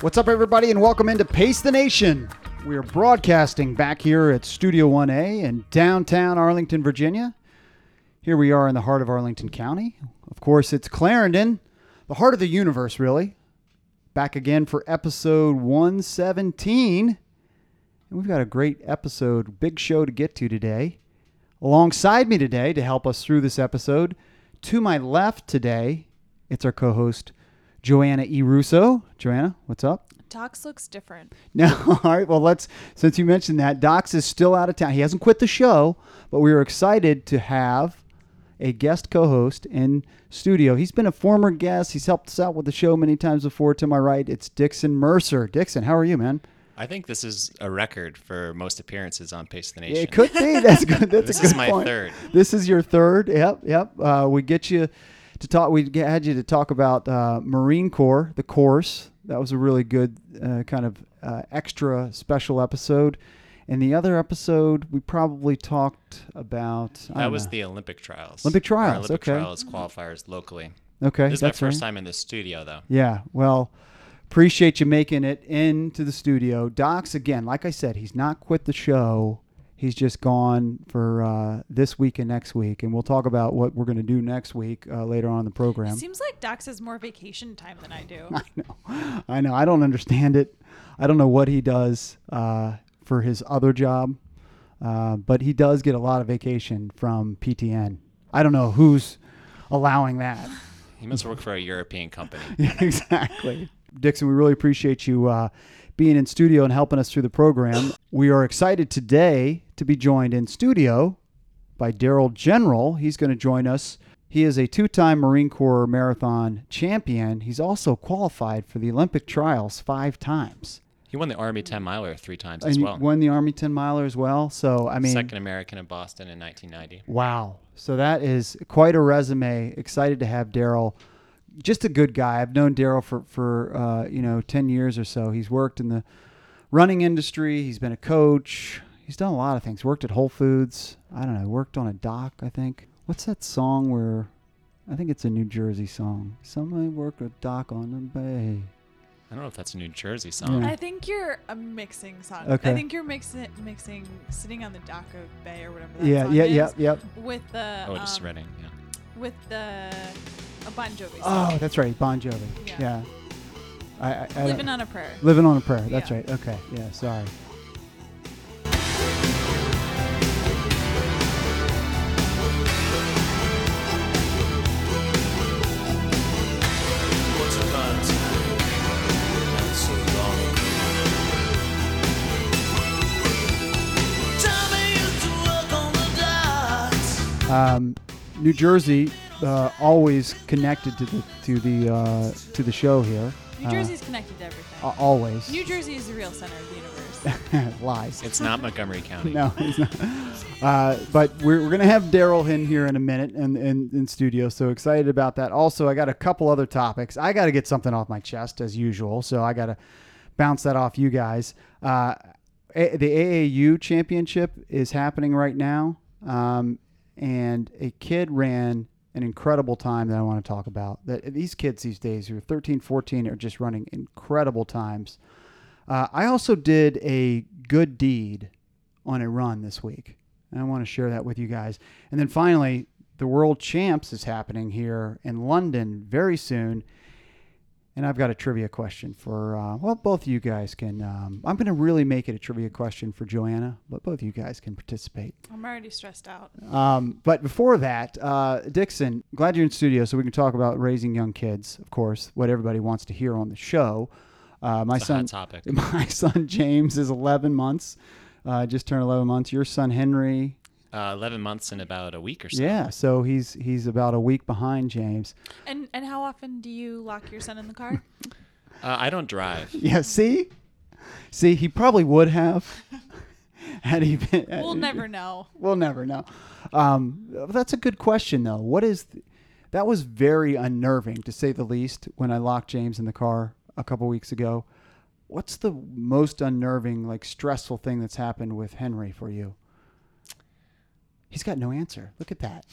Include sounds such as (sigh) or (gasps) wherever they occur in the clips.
What's up, everybody, and welcome into Pace the Nation. We are broadcasting back here at Studio 1A in downtown Arlington, Virginia. Here we are in the heart of Arlington County. Of course, it's Clarendon, the heart of the universe, really. Back again for episode 117. And we've got a great episode, big show to get to today. Alongside me today to help us through this episode, to my left today, it's our co host, Joanna E. Russo. Joanna, what's up? Docs looks different. (laughs) No, all right. Well, let's since you mentioned that, Docs is still out of town. He hasn't quit the show, but we are excited to have a guest co-host in studio. He's been a former guest. He's helped us out with the show many times before. To my right, it's Dixon Mercer. Dixon, how are you, man? I think this is a record for most appearances on Pace of the Yeah, Nation. it could be. That's good. (laughs) That's This a good is my point. third. This is your third. Yep, yep. Uh, we get you to talk. We had you to talk about uh, Marine Corps, the course. That was a really good uh, kind of uh, extra special episode. And the other episode, we probably talked about. I That was know. the Olympic trials. Olympic Our trials, Olympic okay. trials qualifiers locally. okay. This is my first right. time in the studio, though. Yeah. Well, appreciate you making it into the studio. Docs, again, like I said, he's not quit the show. He's just gone for uh, this week and next week, and we'll talk about what we're going to do next week uh, later on in the program. It seems like Docs has more vacation time than I do. (laughs) I know, I know. I don't understand it. I don't know what he does uh, for his other job, uh, but he does get a lot of vacation from PTN. I don't know who's allowing that. He must work for a European company. (laughs) exactly. Dixon, we really appreciate you uh, being in studio and helping us through the program. We are excited today to be joined in studio by Daryl General. He's going to join us. He is a two time Marine Corps marathon champion. He's also qualified for the Olympic trials five times. He won the Army 10 miler three times And as well. won the Army 10 miler as well. So, I mean, Second American in Boston in 1990. Wow. So that is quite a resume. Excited to have Daryl. Just a good guy. I've known Daryl for for uh, you know ten years or so. He's worked in the running industry. He's been a coach. He's done a lot of things. Worked at Whole Foods. I don't know. Worked on a dock. I think. What's that song where? I think it's a New Jersey song. Somebody worked a dock on the bay. I don't know if that's a New Jersey song. Yeah. I think you're a mixing song. Okay. I think you're mixing mixing sitting on the dock of Bay or whatever that Yeah. song Yeah. is Yeah. Yep. with the Oh, just um, Redding. Yeah. with the a Bon Jovi Oh, that's right. Bon Jovi. Yeah. Yeah. I, I, I Living on a Prayer. Living on a prayer. That's Yeah. right. Okay. Yeah. Sorry. Um, New Jersey uh, always connected to the to the uh, to the show here. New Uh, Jersey's connected to everything. a- always New Jersey is the real center of the universe. (laughs) lies. It's not Montgomery County. No, he's not. Uh, but we're, we're gonna have Daryl in here in a minute in, in in studio. So excited about that. Also, I got a couple other topics. I got to get something off my chest as usual. So I got to bounce that off you guys. Uh, A- the AAU championship is happening right now, um, and a kid ran an incredible time that I want to talk about. That these kids these days who are 13, 14 are just running incredible times. Uh, I also did a good deed on a run this week. And I want to share that with you guys. And then finally, the World Champs is happening here in London very soon. And I've got a trivia question for, uh, well, both of you guys can. Um, I'm going to really make it a trivia question for Joanna, but both of you guys can participate. I'm already stressed out. Um, but before that, uh, Dixon, glad you're in studio so we can talk about raising young kids, of course, what everybody wants to hear on the show. Uh, my It's a son, hot topic. (laughs) my son James is 11 months, uh, just turned 11 months. Your son Henry, Uh, 11 months in about a week or so. yeah, so he's he's about a week behind James. And and how often do you lock your son in the car? (laughs) Uh, I don't drive. (laughs) Yeah, see, see, he probably would have (laughs) had he been. we'll never know. We'll never know. Um, that's a good question, though. What is th- that? Was very unnerving to say the least. When I locked James in the car a couple weeks ago, what's the most unnerving, like stressful thing that's happened with Henry for you? He's got no answer. Look at that.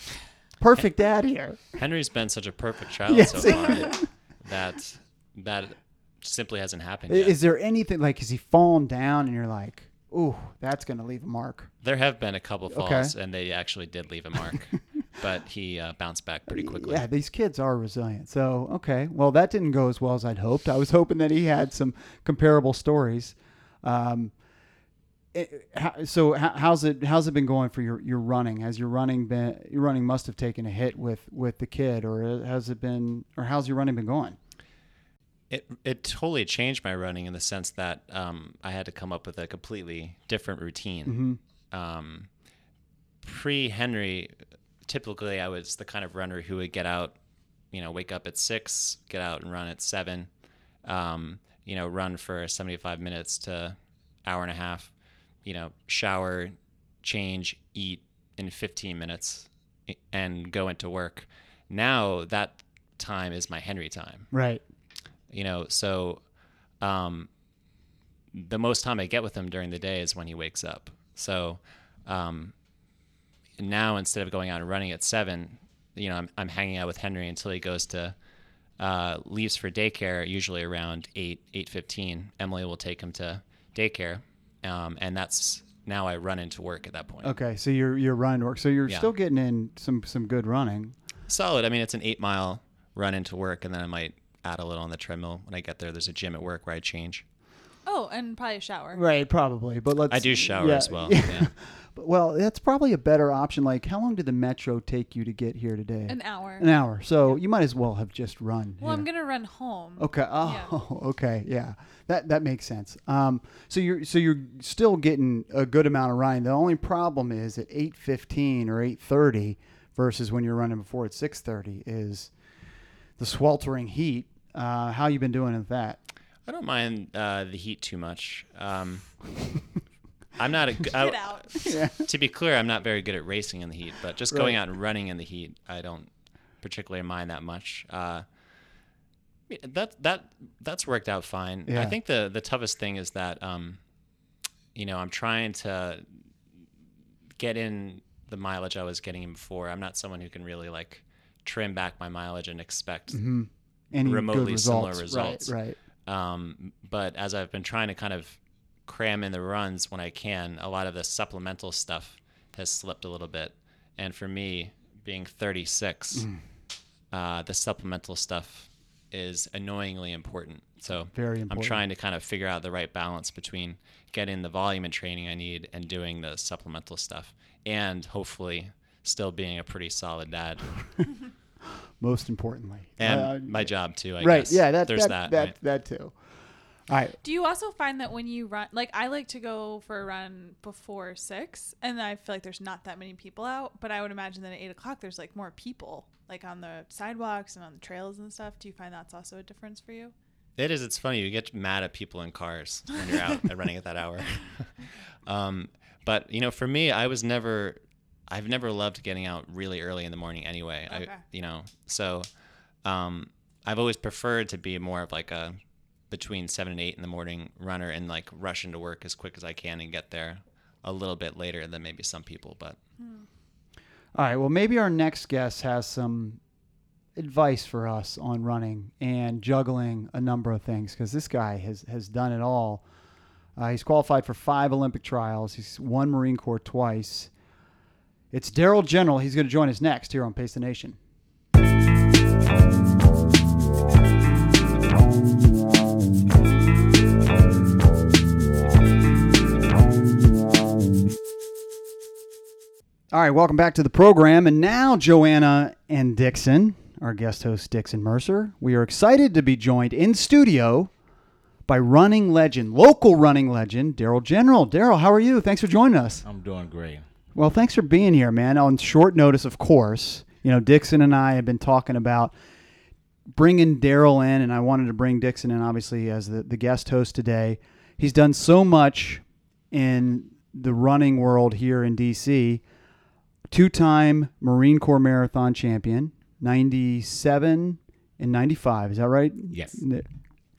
Perfect dad here. (laughs) Henry's been such a perfect (laughs) child Yes, so far that that simply hasn't happened I- yet. Is there anything like has he fallen down and you're like, ooh, that's gonna leave a mark? there have been a couple falls, and they actually did leave a mark, (laughs) but he uh, bounced back pretty quickly. Yeah, these kids are resilient. So okay, well that didn't go as well as I'd hoped. I was hoping that he had some comparable stories. Um, it- how- so how's it how's it been going for your, your running? Has your running been your running must have taken a hit with with the kid, or has it been or how's your running been going? It it totally changed my running in the sense that um, I had to come up with a completely different routine. Um, Pre Henry, typically I was the kind of runner who would get out, you know, wake up at six, get out and run at seven, um, you know, run for seventy five minutes to hour and a half, you know, shower, change, eat in fifteen minutes, and go into work. Now that time is my Henry time Right. you know so um, the most time i get with him during the day is when he wakes up so um, now instead of going out and running at seven you know i'm, I'm hanging out with henry until he goes to uh, leaves for daycare usually around 8 8.15 emily will take him to daycare um, and that's now i run into work at that point Okay, so you're you're running to work. So you're Yeah. still getting in some some good running. solid i mean it's an eight mile run into work and then i might add a little on the treadmill when i get there there's a gym at work where i change Oh, and probably a shower. Right, probably. But let's i do shower yeah, as well (laughs) yeah. Yeah. But, well, that's probably a better option. Like, how long did the metro take you to get here today? An hour. An hour. So you might as well have just run. Well, I'm gonna run home. Okay. Oh, (laughs) okay. Yeah. That that makes sense. Um, so you're so you're still getting a good amount of running. The only problem is at eight fifteen or eight thirty versus when you're running before at six thirty is the sweltering heat. Uh, how you been doing with that? I don't mind uh, the heat too much. Um, (laughs) I'm not a. (laughs) g- I- Get out. Yeah. (laughs) to be clear, I'm not very good at racing in the heat, but just going Right. out and running in the heat, I don't particularly mind that much. Uh, that that that's worked out fine. Yeah. I think the the toughest thing is that um, you know I'm trying to get in the mileage I was getting in before. I'm not someone who can really like trim back my mileage and expect Any Remotely good similar results? results. Right. right. um, but as I've been trying to kind of cram in the runs when I can, a lot of the supplemental stuff has slipped a little bit. And for me, being 36, Mm. uh, the supplemental stuff is annoyingly important. So Very I'm trying to kind of figure out the right balance between getting the volume and training I need and doing the supplemental stuff, and hopefully still being a pretty solid dad. (laughs) Most importantly. And Uh, my job too, I right. guess. Yeah. That, There's that, that. that, right? that too. All right. Do you also find that when you run, like I like to go for a run before six, and I feel like there's not that many people out. But I would imagine that at eight o'clock there's like more people, like on the sidewalks and on the trails and stuff. Do you find that's also a difference for you? It is. It's funny. You get mad at people in cars when you're out and running at that hour. (laughs) um, but you know, for me, I was never. I've never loved getting out really early in the morning. Anyway, Okay. I you know so. Um, I've always preferred to be more of like a between seven and eight in the morning runner and like rush into work as quick as I can and get there a little bit later than maybe some people. But All right. Well, maybe our next guest has some advice for us on running and juggling a number of things because this guy has has done it all. Uh, he's qualified for five Olympic trials. He's won Marine Corps twice. It's Daryl General. He's going to join us next here on Pace the Nation. All right, welcome back to the program. And now, Joanna and Dixon, our guest host, Dixon Mercer, we are excited to be joined in studio by running legend, local running legend, Daryl General. Daryl, how are you? Thanks for joining us. I'm doing great. Well, thanks for being here, man. On short notice, of course. You know, Dixon and I have been talking about bringing Daryl in, and I wanted to bring Dixon in, obviously, as the, the guest host today. He's done so much in the running world here in D.C. Two time Marine Corps Marathon champion, 97 and 95. Is that right? Yes.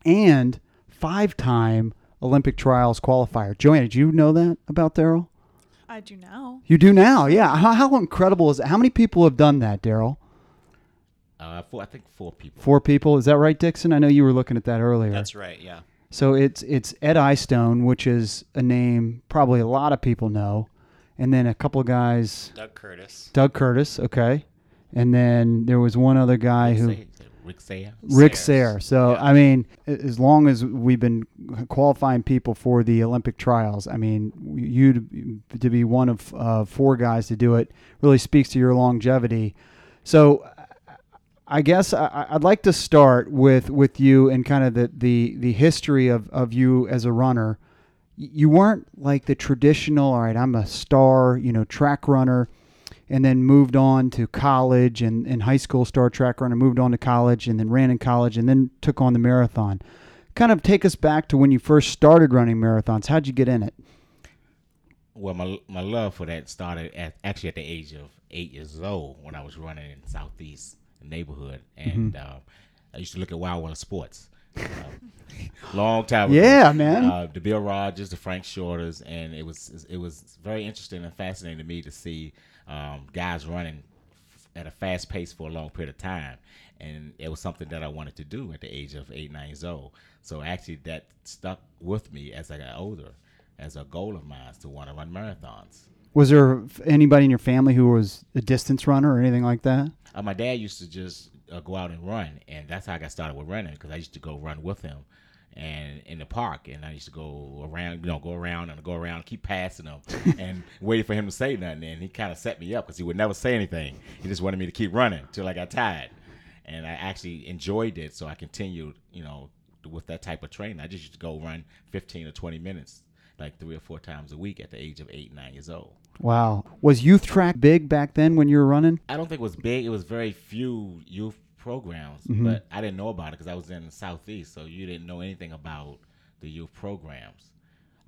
And five time Olympic trials qualifier. Joanna, did you know that about Daryl? I do now. You do now, yeah. How, how incredible is it? How many people have done that, Daryl? Uh, four, I think four people. Four people. Is that right, Dixon? I know you were looking at that earlier. That's right. Yeah. So it's it's Ed Eyestone, which is a name probably a lot of people know, and then a couple of guys, Doug Kurtis. Doug Kurtis, okay, and then there was one other guy who. Say- Rick Sayre. Rick Sayers. Sayre. So Yeah. I mean, as long as we've been qualifying people for the Olympic trials, I mean, you to, to be one of uh, four guys to do it really speaks to your longevity. So I guess I, I'd like to start with with you and kind of the the the history of of you as a runner. You weren't like the traditional. All right, I'm a star, you know, track runner and then moved on to college and in high school star track runner moved on to college and then ran in college and then took on the marathon kind of take us back to when you first started running marathons how'd you get in it Well, my my love for that started at actually at the age of eight years old when I was running in southeast neighborhood, and Mm-hmm. uh, I used to look at Wild World Sports. (laughs) Long time ago. Yeah, man. Uh, the Bill Rodgers, the Frank Shorters, and it was it was very interesting and fascinating to me to see um, guys running at a fast pace for a long period of time, and it was something that I wanted to do at the age of eight nine years old. So actually, that stuck with me as I got older, as a goal of mine to want to run marathons. was there anybody in your family who was a distance runner or anything like that Uh, my dad used to just uh, go out and run, and that's how I got started with running because I used to go run with him, and in the park, and I used to go around, you know, go around and go around, keep passing him, (laughs) and waiting for him to say nothing. And he kind of set me up because he would never say anything. He just wanted me to keep running till I got tired, and I actually enjoyed it, so I continued, you know, with that type of training. I just used to go run 15 or 20 minutes, like three or four times a week at the age of eight, nine years old. wow was youth track big back then when you were running I don't think it was big. It was very few youth programs, Mm-hmm. but I didn't know about it because I was in the southeast, so you didn't know anything about the youth programs.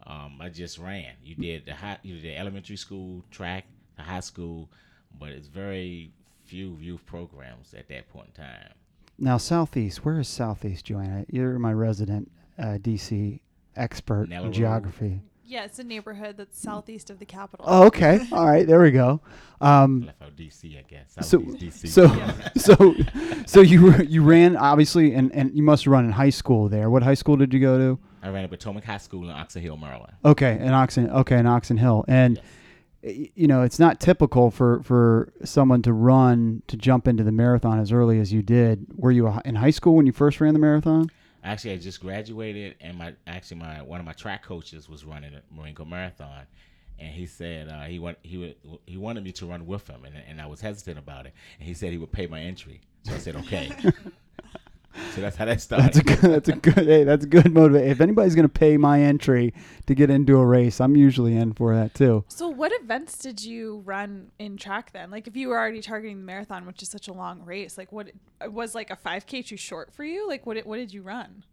Um, I just ran. You did the high, you did elementary school track, the high school, but it's very few youth programs at that point in time. now southeast where is southeast joanna you're my resident uh, dc expert Nella in geography. Yeah, it's a neighborhood that's southeast of the capital. oh okay. All right there we go. Um, Left out DC, I guess. so DC. so (laughs) so so you you ran obviously and and you must have run in high school there. What high school did you go to? I ran at Potomac High School in Oxon Hill, Maryland. okay in oxon okay in oxon hill. And y- you know it's not typical for for someone to run to jump into the marathon as early as you did. Were you in high school when you first ran the marathon Actually, I just graduated, and my actually my one of my track coaches was running a Marine Corps Marathon, and he said uh, he want he would he wanted me to run with him, and and I was hesitant about it, and he said he would pay my entry, so I said okay. (laughs) so that's how that started. that's a good that's a good hey that's good motivation if anybody's going to pay my entry to get into a race i'm usually in for that too So, what events did you run in track then? Like, if you were already targeting the marathon, which is such a long race, like, what was like a 5K too short for you? Like, what did, what did you run?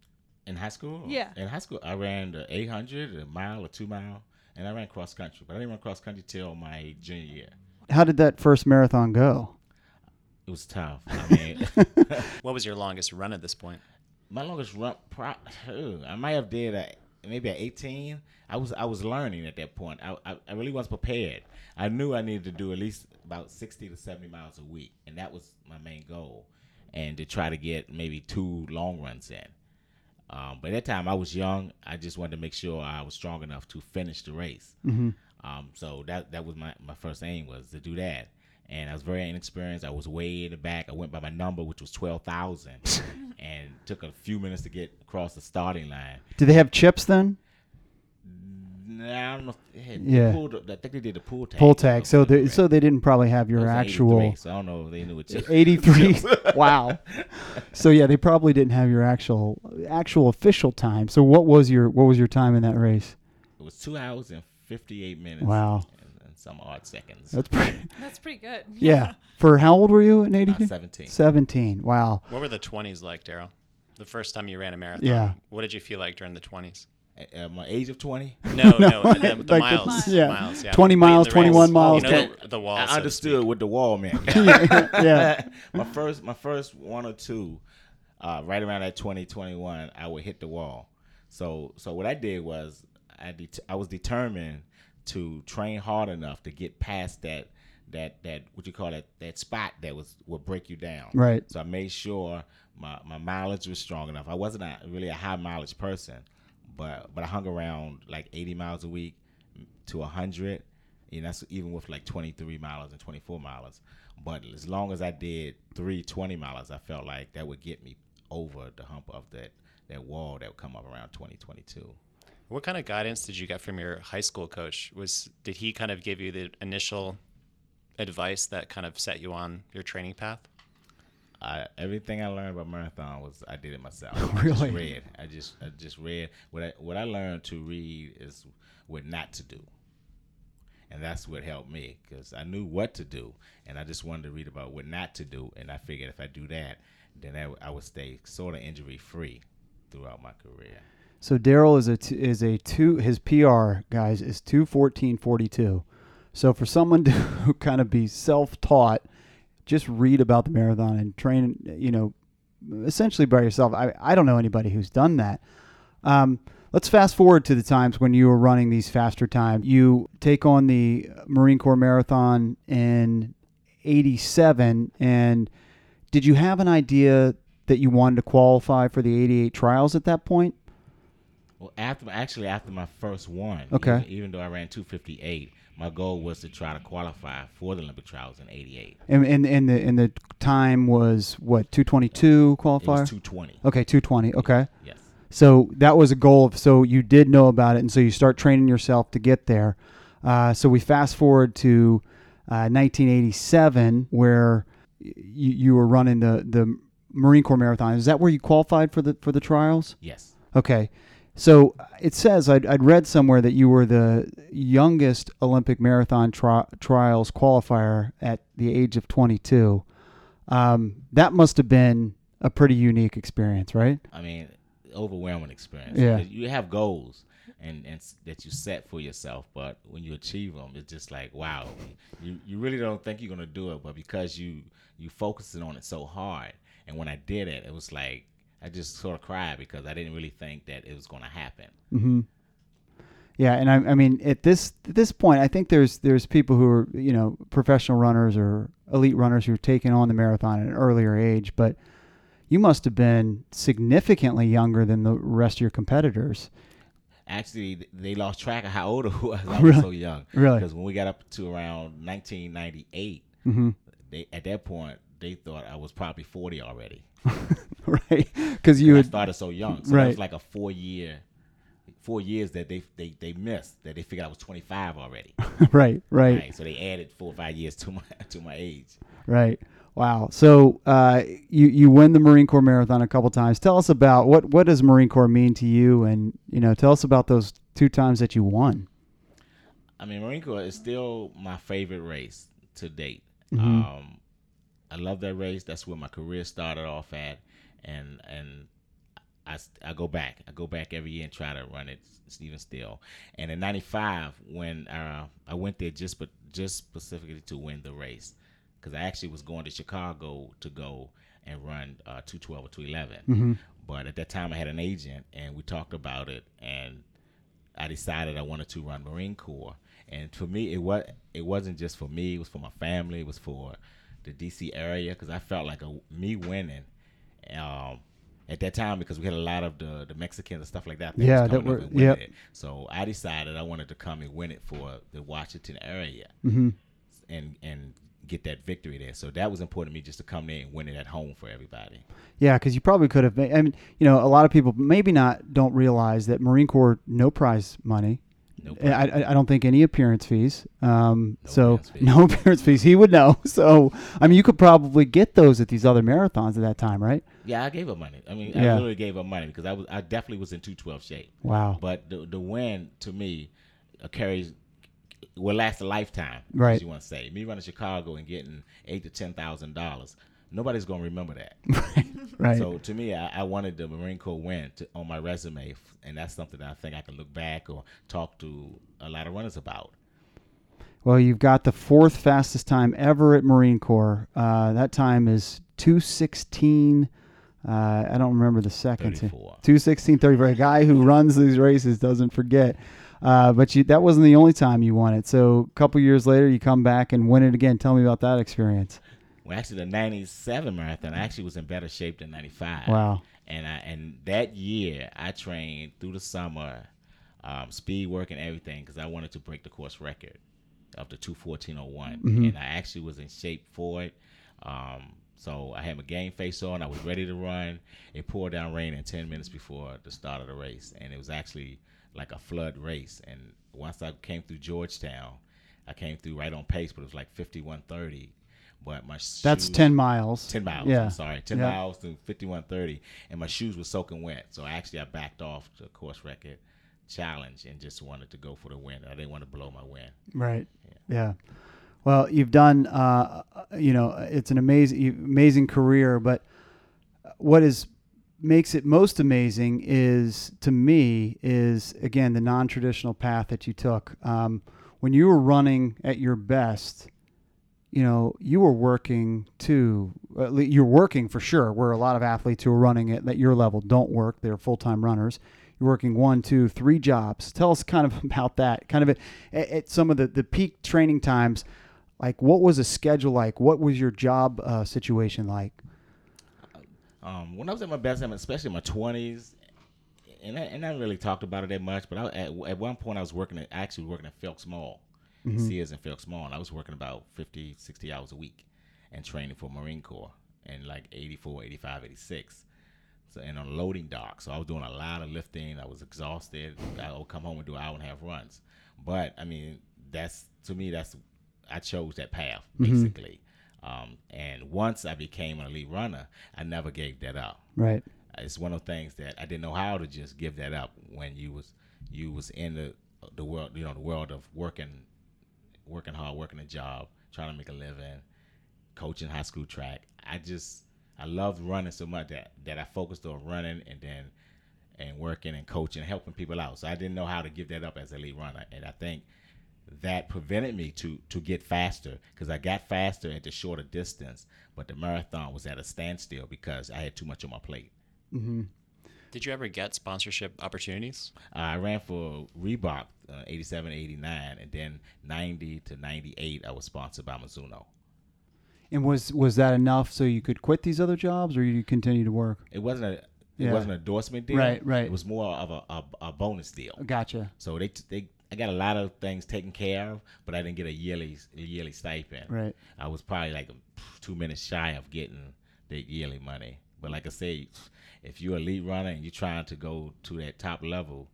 in high school. Yeah. In high school, I ran the 800, a mile, a two mile, and I ran cross country, but I didn't run cross country till my junior year. how did that first marathon go It was tough. I mean. (laughs) What was your longest run at this point? my longest run pro, I might have did a, maybe at 18 I was I was learning at that point. I, I, I really wasn't prepared. I knew I needed to do at least about 60 to 70 miles a week and that was my main goal and to try to get maybe two long runs in. Um, but at that time I was young. I just wanted to make sure I was strong enough to finish the race. Um, so that that was my, my first aim was to do that and I was very inexperienced. I was way in the back. I went by my number, which was twelve thousand, (laughs) and took a few minutes to get across the starting line. did they have chips then Nah, I don't know. If they had, Yeah. they pulled, I think they did the pool tag. Pull tag. So they they, so they didn't probably have your That was in actual 83, so I don't know if they knew it. 83. (laughs) wow. So yeah, they probably didn't have your actual actual official time. So what was your what was your time in that race? It was two hours and fifty-eight minutes. Wow. And, and some odd seconds. That's pretty. (laughs) That's pretty good. (laughs) Yeah. For how old were you in Uh, Seventeen. 17. Wow. What were the 20s like, Daryl? The first time you ran a marathon. Yeah. What did you feel like during the 20s? At, at my age of twenty, (laughs) No, no, the, the Like the- miles. yeah. miles, yeah. 20 miles, 21 miles, You know, the, the wall. I to understood what the wall meant. yeah. my first my first one or two, uh, right around that 2021, I would hit the wall. So so what I did was I det- I was determined to train hard enough to get past that that that what you call that that spot that was would break you down. Right. So I made sure my, my mileage was strong enough. I wasn't a, really a high mileage person, but but I hung around like 80 miles a week to 100. And that's even with like 23 miles and 24 miles. But as long as I did three 20 miles, I felt like that would get me over the hump of that that wall that would come up around 2022. What kind of guidance did you get from your high school coach? Was did he kind of give you the initial advice that kind of set you on your training path? I, everything I learned about marathon was I did it myself. Really? (laughs) I just read. I just I just read. What I what I learned to read is what not to do, and that's what helped me because I knew what to do, and I just wanted to read about what not to do, and I figured if I do that, then I, I would stay sort of injury free throughout my career. So Daryl is a t- is a two. His PR guys is two fourteen forty two. So for someone (laughs) to kind of be self taught, just read about the marathon and train. You know, essentially by yourself. I I don't know anybody who's done that. Um, let's fast forward to the times when you were running these faster times. You take on the Marine Corps Marathon in '87, and did you have an idea that you wanted to qualify for the '88 trials at that point? Well, after actually after my first one, Okay. even, even though I ran 258, my goal was to try to qualify for the Olympic trials in '88. And, and, and the and the time was what 222 It qualifier. 220. okay, 220. Okay, Yes. so that was a goal. Of, so you did know about it, and so you start training yourself to get there. Uh, so we fast forward to uh, 1987, where y- you you were running the the Marine Corps Marathon. Is that where you qualified for the for the trials? Yes. Okay. So it says I'd, I'd read somewhere that you were the youngest Olympic marathon tri- trials qualifier at the age of 22. Um, that must have been a pretty unique experience, right? I mean, overwhelming experience. Yeah. You have goals and, and that you set for yourself, but when you achieve them, it's just like wow. You you really don't think you're gonna do it, but because you you focusing on it so hard, and when I did it, it was like I just sort of cried because I didn't really think that it was gonna happen. Mm-hmm. Yeah, and I, I mean, at this at this point, I think there's there's people who are you know professional runners or elite runners who are taking on the marathon at an earlier age, but you must have been significantly younger than the rest of your competitors. Actually, they lost track of how old I (laughs) was. I Really? was so young. Really? Because when we got up to around 1998, Mm-hmm. they at that point they thought I was probably 40 already. (laughs) (laughs) right? Because you had started so young. So Right. was like a four year, four years that they they, they missed. That they figured I was 25 already. (laughs) right, right, right. So they added four or five years to my (laughs) to my age. right. Wow. So uh, you you win the Marine Corps Marathon a couple times. Tell us about what what does Marine Corps mean to you, and you know, tell us about those two times that you won. I mean, Marine Corps is still my favorite race to date. Mhm. Um, I love that race. That's where my career started off at, and and I, I go back. I go back every year and try to run it even still. And in '95, when uh, I went there just but just specifically to win the race, because I actually was going to Chicago to go and run uh, 212 or 211. Mm-hmm. But at that time, I had an agent, and we talked about it, and I decided I wanted to run Marine Corps. And for me, it was it wasn't just for me; it was for my family. It was for the DC area because I felt like a, me winning um, at that time because we had a lot of the, the Mexicans and stuff like that. was Yeah, that were- it. So I decided I wanted to come and win it for the Washington area Mm-hmm. and and get that victory there. So that was important to me just to come there and win it at home for everybody. Yeah, because you probably could have. I mean, you know, a lot of people maybe not don't realize that Marine Corps no prize money. No I, I, I don't think any appearance fees. Um, No so appearance fees. (laughs) no appearance fees. He would know. (laughs) So I mean, you could probably get those at these other marathons at that time, right? Yeah, I gave up money. I mean, Yeah. I literally gave up money because I was I definitely was in two twelve shape. Wow. But the the win to me uh, carries will last a lifetime. Right. As you want to say, me running Chicago and getting eight to ten thousand dollars, nobody's gonna remember that. (laughs) Right. So to me, I, I wanted the Marine Corps win to, on my resume, and that's something that I think I can look back or talk to a lot of runners about. Well, you've got the fourth fastest time ever at Marine Corps. Uh, that time is 216. Uh, I don't remember the second. 34. 216, 34. A guy who runs these races doesn't forget. Uh, but you, that wasn't the only time you won it. So a couple years later, you come back and win it again. Tell me about that experience. Well, actually, the '97 marathon, I actually was in better shape than '95. Wow. And I and that year, I trained through the summer, um, speed work and everything, because I wanted to break the course record of the 214.01, and I actually was in shape for it. Um, so I had my game face on. I was ready to run. It poured down rain in 10 minutes before the start of the race, and it was actually like a flood race. And once I came through Georgetown, I came through right on pace, but it was like 51.30. But my That's 10 miles. 10 miles. Yeah. I'm sorry. 10 Yeah. miles to 51.30. And my shoes were soaking wet. So actually, I backed off the course record challenge and just wanted to go for the win. I didn't want to blow my win. Right. Yeah. Well, you've done, uh, you know, it's an amazing, amazing career. But what is makes it most amazing is to me is again the non-traditional path that you took. Um, when you were running at your best, you know, you were working too. You're working for sure. Where a lot of athletes who are running at, at your level don't work; they're full-time runners. You're working one, two, three jobs. Tell us kind of (laughs) about that. Kind of at, at some of the, the peak training times. Like, what was a schedule like? What was your job uh, situation like? Um, when I was at my best, especially in my 20s, and I, and I didn't really talked about it that much, but I, at, at one point I was working at, actually working at Phelps Mall, Sears and Phelps Mall, and I was working about 50, 60 hours a week and training for Marine Corps in like 84, 85, 86. So, and on loading dock. So I was doing a lot of lifting. I was exhausted. I would come home and do hour and a half runs. But I mean, that's to me, that's I chose that path basically. Um, and once I became an elite runner, I never gave that up. Right. It's one of the things that I didn't know how to just give that up when you was you was in the the world, you know, the world of working, working hard, working a job, trying to make a living, coaching high school track. I just I loved running so much that that I focused on running and then and working and coaching helping people out. So I didn't know how to give that up as a lead runner, and I think that prevented me to to get faster because I got faster at the shorter distance, but the marathon was at a standstill because I had too much on my plate. Did you ever get sponsorship opportunities? Uh, I ran for Reebok uh, 87, 89, and then 90 to 98, I was sponsored by Mizuno. And was was that enough so you could quit these other jobs, or you continue to work? It wasn't a it Yeah. wasn't an endorsement deal. Right, right. It was more of a, a, a bonus deal. Gotcha. So they they I got a lot of things taken care of, but I didn't get a yearly a yearly stipend. Right. I was probably like two minutes shy of getting the yearly money. But like I say, if you're a lead runner and you're trying to go to that top level,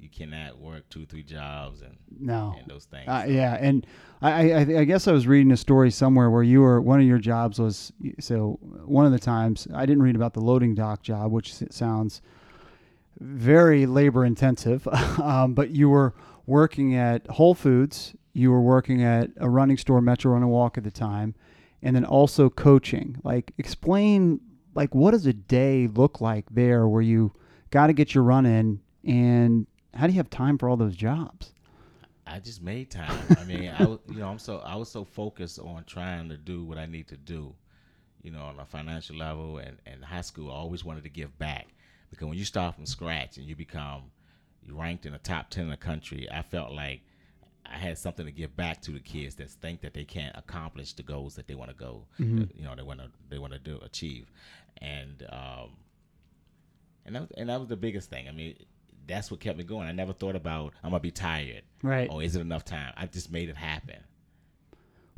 you cannot work two three jobs and No. and those things. Uh, yeah, and I, I, I guess I was reading a story somewhere where you were one of your jobs was so one of the times I didn't read about the loading dock job, which sounds very labor intensive, (laughs) um, but you were working at Whole Foods, you were working at a running store, Metro Run and Walk at the time, and then also coaching. Like, explain like what does a day look like there where you got to get your run in, and how do you have time for all those jobs? I just made time. I mean, I you know, I'm so I was so focused on trying to do what I need to do, you know, on a financial level and and high school. I always wanted to give back because when you start from scratch and you become ranked in the top ten in the country, I felt like I had something to give back to the kids that think that they can't accomplish the goals that they want to go, you know, they want to they want to do achieve, and um, and that was, and that was the biggest thing. I mean, that's what kept me going. I never thought about I'm gonna be tired, Right. Or is it enough time? I just made it happen.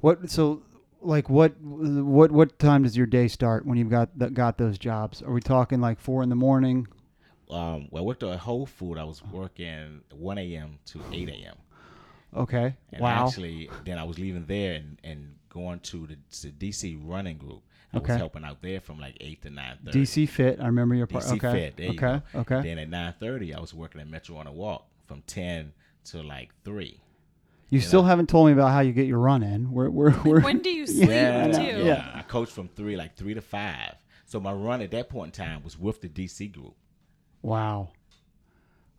What so like what what what time does your day start when you've got got those jobs? Are we talking like four in the morning? Um, well, I worked at Whole Food. I was working 1 a.m. to 8 a.m. Okay. And wow. actually, then I was leaving there and, and going to the, to DC running group. I Okay. was helping out there from like 8 to 9.30. DC Fit. I remember your part. DC okay. Fit. There you okay. go. Okay. Then at 9.30, I was working at Metro Run and Walk from 10 to like 3. you still haven't told me about how you get your run in. We're we're, we're When do you (laughs) sleep Yeah, too? yeah. Yeah, I coached from 3, like 3 to 5. So my run at that point in time was with the DC group. Wow.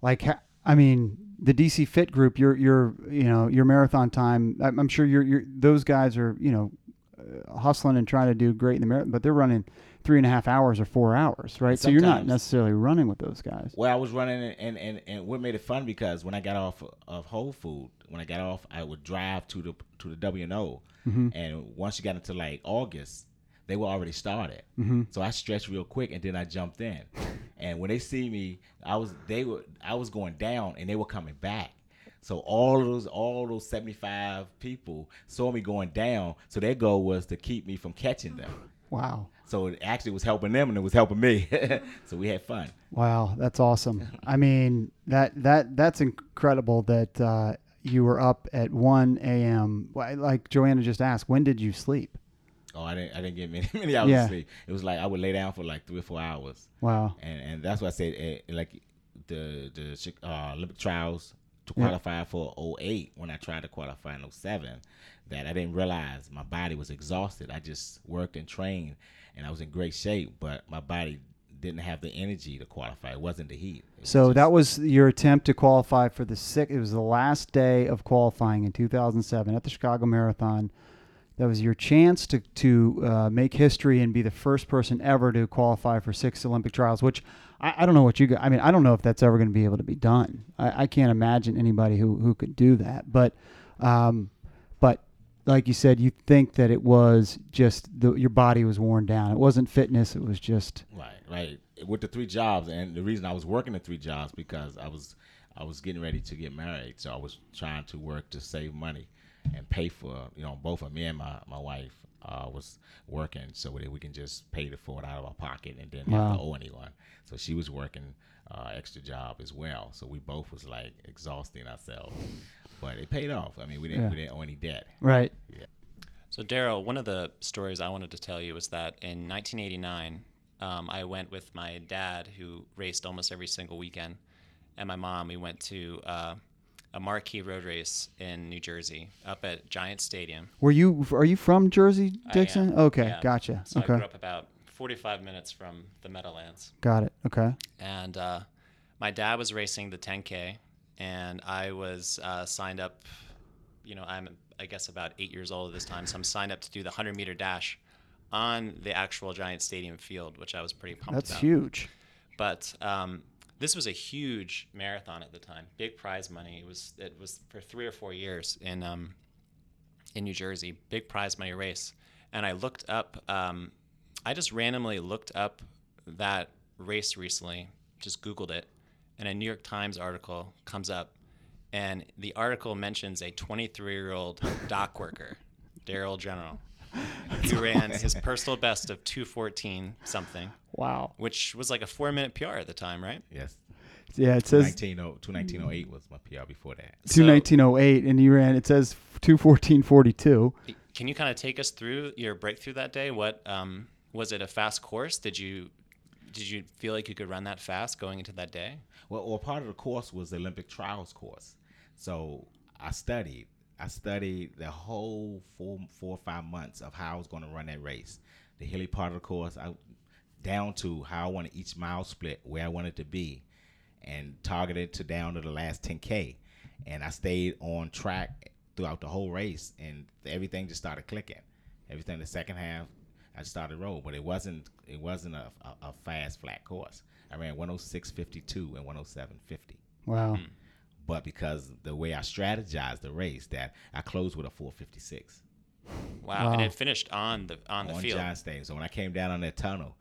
Like I mean, the DC Fit group. Your your you know your marathon time. I'm, I'm sure you're you're those guys are you know uh, hustling and trying to do great in the marathon, but they're running three and a half hours or four hours, right? So you're not necessarily running with those guys. Well, I was running, and, and, and, and what made it fun because when I got off of Whole Food, when I got off, I would drive to the to the W and O, and once you got into like August, they were already started. So I stretched real quick, and then I jumped in. (laughs) and when they see me, I was they were I was going down, and they were coming back. So all of those all those seventy five people saw me going down. So their goal was to keep me from catching them. Wow. So it actually was helping them, and it was helping me. (laughs) so we had fun. Wow, that's awesome. I mean, that that that's incredible that uh, you were up at 1 a.m. Like Joanna just asked, when did you sleep? Oh, I didn't. I didn't get many (laughs) many hours Yeah. of sleep. It was like I would lay down for like three or four hours, Wow. and and that's why I said eh, like the the uh, Olympic trials to Yeah. qualify for 08 when I tried to qualify in 07 that I didn't realize my body was exhausted. I just worked and trained, and I was in great shape, but my body didn't have the energy to qualify. It wasn't the heat. Was So just- that was your attempt to qualify for the six. It was the last day of qualifying in 2007 at the Chicago Marathon. That was your chance to to uh, make history and be the first person ever to qualify for six Olympic trials. Which I, I don't know what you. I mean, I don't know if that's ever going to be able to be done. I, I can't imagine anybody who who could do that. But, um, but like you said, you think that it was just the, your body was worn down. It wasn't fitness. It was just Right, right. With the three jobs, and the reason I was working the three jobs because I was I was getting ready to get married, so I was trying to work to save money and pay for you know both of me and my my wife uh, was working so that we can just pay the for it out of our pocket and didn't have to owe anyone. So she was working uh, extra job as well. So we both was like exhausting ourselves, but it paid off. I mean, we didn't Yeah. we didn't owe any debt. right. Yeah. So, Daryl, one of the stories I wanted to tell you was that in 1989, um, I went with my dad, who raced almost every single weekend, and my mom. We went to uh, a marquee road race in New Jersey, up at Giant Stadium. Were you are you from Jersey, I Dixon? Okay, yeah. gotcha. So I okay, grew up about 45 minutes from the Meadowlands. got it. Okay, and uh, my dad was racing the 10k and i was uh, signed up you know i'm i guess about eight years old at this time so i'm signed up to do the 100 meter dash on the actual giant stadium field which i was pretty pumped that's about huge. but um, this was a huge marathon at the time big prize money it was it was for three or four years in um, in New Jersey, big prize money race. And I looked up, um, I just randomly looked up that race recently, just Googled it, and a New York Times article comes up. And the article mentions a 23 year old dock worker, Daryl General, who ran his personal best of 214 something, Wow. which was like a four minute PR at the time, right? Yes, Yeah, it says 19, 1908 was my PR before that. two nineteen oh eight, and you ran. It says two fourteen forty two. Can you kind of take us through your breakthrough that day? What um, was it? A fast course? Did you did you feel like you could run that fast going into that day? Well, well, part of the course was the Olympic trials course. So I studied. I studied the whole four, four or five months of how I was going to run that race. The hilly part of the course, I down to how I wanted each mile split, where I wanted to be, and targeted to down to the last 10k. And I stayed on track throughout the whole race, and everything just started clicking. Everything the second half, I started roll, but it wasn't it wasn't a, a, a fast flat course. I ran 106.52 and 107.50 Wow. Hmm. But because the way I strategized the race, that I closed with a 456 Wow! And it finished on the on the on field. Giant Stadium. So when I came down on that tunnel,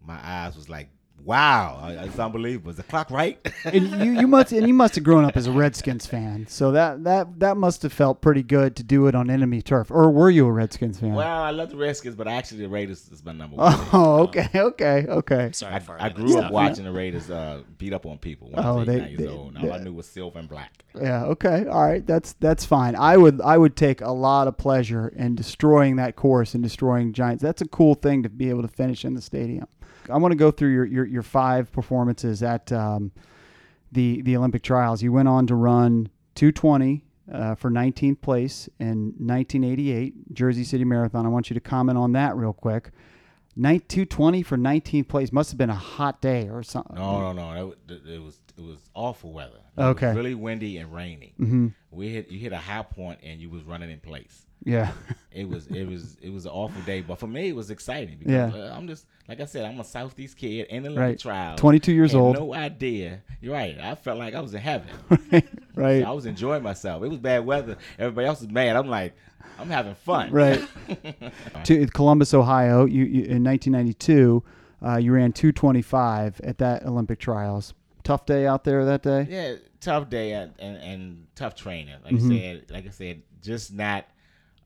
my eyes was like, "Wow, it's unbelievable." Is the clock right? (laughs) and you, you must and you must have grown up as a Redskins fan, so that that that must have felt pretty good to do it on enemy turf. Or were you a Redskins fan? well, I love the Redskins, but actually the Raiders is my number one. team. (laughs) oh, okay, okay, okay. Sorry, I, I grew up stuff. watching the Raiders uh, beat up on people when I Oh, was they- nine years they- old. And all I knew was silver and black. Yeah, okay, all right. That's that's fine. I would I would take a lot of pleasure in destroying that course and destroying Giants. That's a cool thing to be able to finish in the stadium. I want to go through your your, your five performances at um, the the Olympic trials. You went on to run 220 uh, for 19th place in 1988 Jersey City Marathon. I want you to comment on that real quick. Night 220 for 19th place must have been a hot day or something. No, no, no. It, it was it was awful weather. It Okay. was really windy and rainy. Mhm. We hit you hit a high point and you was running in place. Yeah. It was it was it was an awful day, but for me it was exciting because Yeah. uh, I'm just like I said, I'm a Southeast kid in the Right. Olympic trial. 22 years old. No idea. You're right. I felt like I was in heaven. (laughs) right. I was enjoying myself. It was bad weather. Everybody else was mad. I'm like, I'm having fun. Right. (laughs) to Columbus, Ohio, you, you in 1992, uh, you ran 225 at that Olympic trials. Tough day out there that day. Yeah, tough day and, and, and tough training. Like Mm-hmm. I said, like I said, just not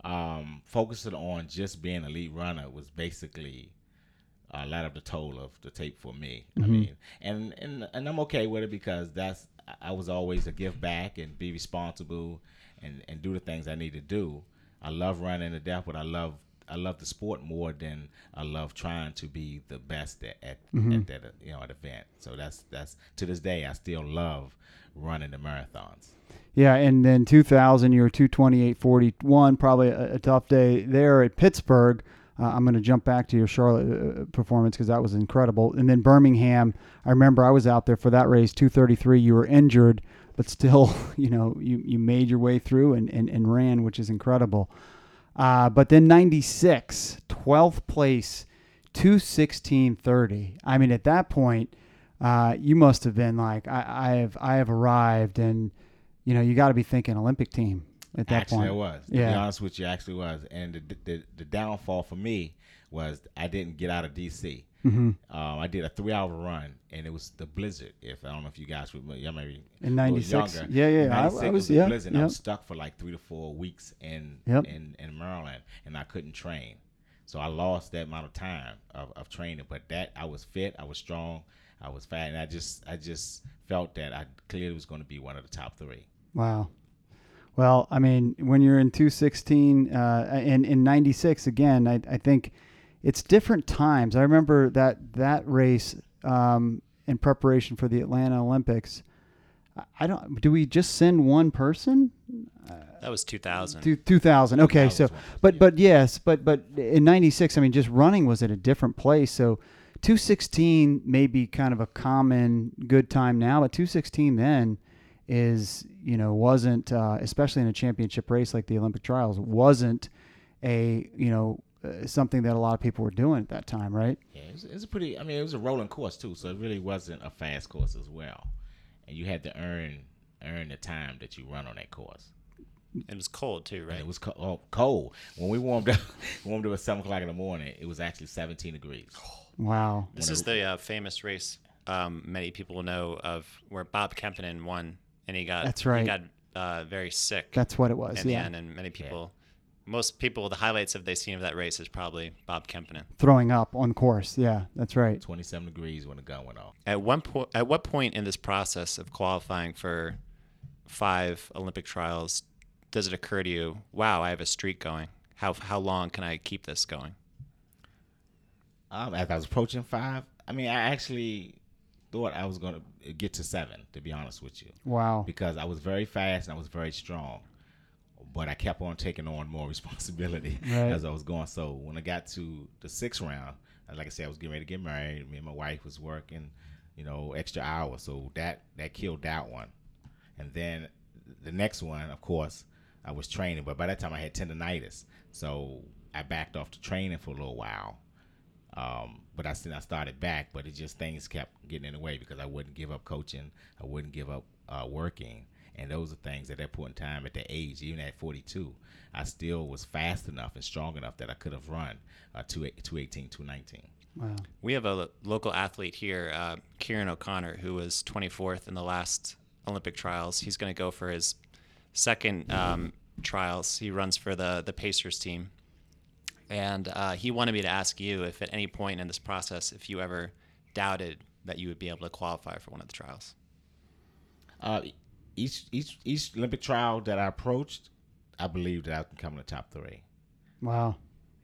um, focusing on just being an elite runner was basically a lot of the toll of the tape for me. Mm-hmm. I mean, and, and and I'm okay with it because that's I was always a give back and be responsible and and do the things I need to do. I love running to death, but I love I love the sport more than I love trying to be the best at at, Mm-hmm. at that uh, you know at event. So that's that's to this day I still love running the marathons. Yeah, and then 2000, you were 228.41, probably a, a tough day there at Pittsburgh. Uh, I'm going to jump back to your Charlotte uh, performance because that was incredible. And then Birmingham, I remember I was out there for that race, 233. You were injured, but still, (laughs) you know, you, you made your way through and, and, and ran, which is incredible. Uh, but then 96, 12th place, 216.30. I mean, at that point, uh, you must have been like, I, I have I have arrived, and you know, you got to be thinking Olympic team at that point. actually, point. I was. To Yeah. be honest with you, actually was. And the, the the downfall for me was I didn't get out of DC. Mm-hmm. Um, I did a three hour run, and it was the blizzard. If I don't know if you guys remember, y'all maybe In 96? Yeah, yeah, I- 96 I was- the yeah, blizzard. I was stuck for like three to four weeks in Yep. in in Maryland, and I couldn't train. So I lost that amount of time of, of training. But that I was fit, I was strong, I was fat, and I just I just felt that I clearly was going to be one of the top three. Wow. Well, I mean, when you're in 216 uh, and in 96 again, I, I think it's different times. I remember that that race um, in preparation for the Atlanta Olympics. I- don't. Do we just send one person? That was 2000. Two, 2000. Okay, 2000 so was one person, but yeah. but yes, but but in 96, I mean just running was at a different place. So 216 may be kind of a common good time now, but 216 then is, you know, wasn't uh, especially in a championship race like the Olympic trials wasn't a, you know, uh, something that a lot of people were doing at that time, right? Yeah, it was, it was a pretty. I mean, it was a rolling course too, so it really wasn't a fast course as well, and you had to earn earn the time that you run on that course. It was cold too, And right? it was co- oh, cold when we warmed up. (laughs) warmed up at seven o'clock in the morning. It was actually seventeen degrees. (gasps) Wow. This is the uh, famous race um, many people know of where Bob Kempainen won, and he got That's right. He got uh, very sick That's what it was. in the Yeah. end, and many people, most people, the highlights of they seen of that race is probably Bob Kempainen. Throwing up on course. Yeah, that's right. Twenty-seven degrees when the gun went off. At one point, at what point in this process of qualifying for five Olympic trials does it occur to you, wow, I have a streak going? How how long can I keep this going? Um, as I was approaching five, I mean, I actually thought I was going to get to seven. To be honest with you. Wow. because I was very fast and I was very strong. But I kept on taking on more (laughs) responsibility Right. as I was going. So when I got to the sixth round, uh, like I said, I was getting ready to get married. Me and my wife was working, you know, extra hours. So that that killed that one. And then the next one, of course, I was training. But by that time, I had tendonitis, so I backed off the training for a little while. Um, but I still I started back, but it just things kept getting in the way because I wouldn't give up coaching, I wouldn't give up uh, working, and those are things at that point in time, at that age, even at 42, I still was fast enough and strong enough that I could have run uh, 218, 219. Wow. We have a lo- local athlete here, uh, Kieran O'Connor, who was 24th in the last Olympic trials. He's going to go for his second um, trials. He runs for the the Pacers team, and uh, he wanted me to ask you if at any point in this process, if you ever doubted that you would be able to qualify for one of the trials. Uh, each each each Olympic trial that I approached, I believed that I could come in the top three. Wow.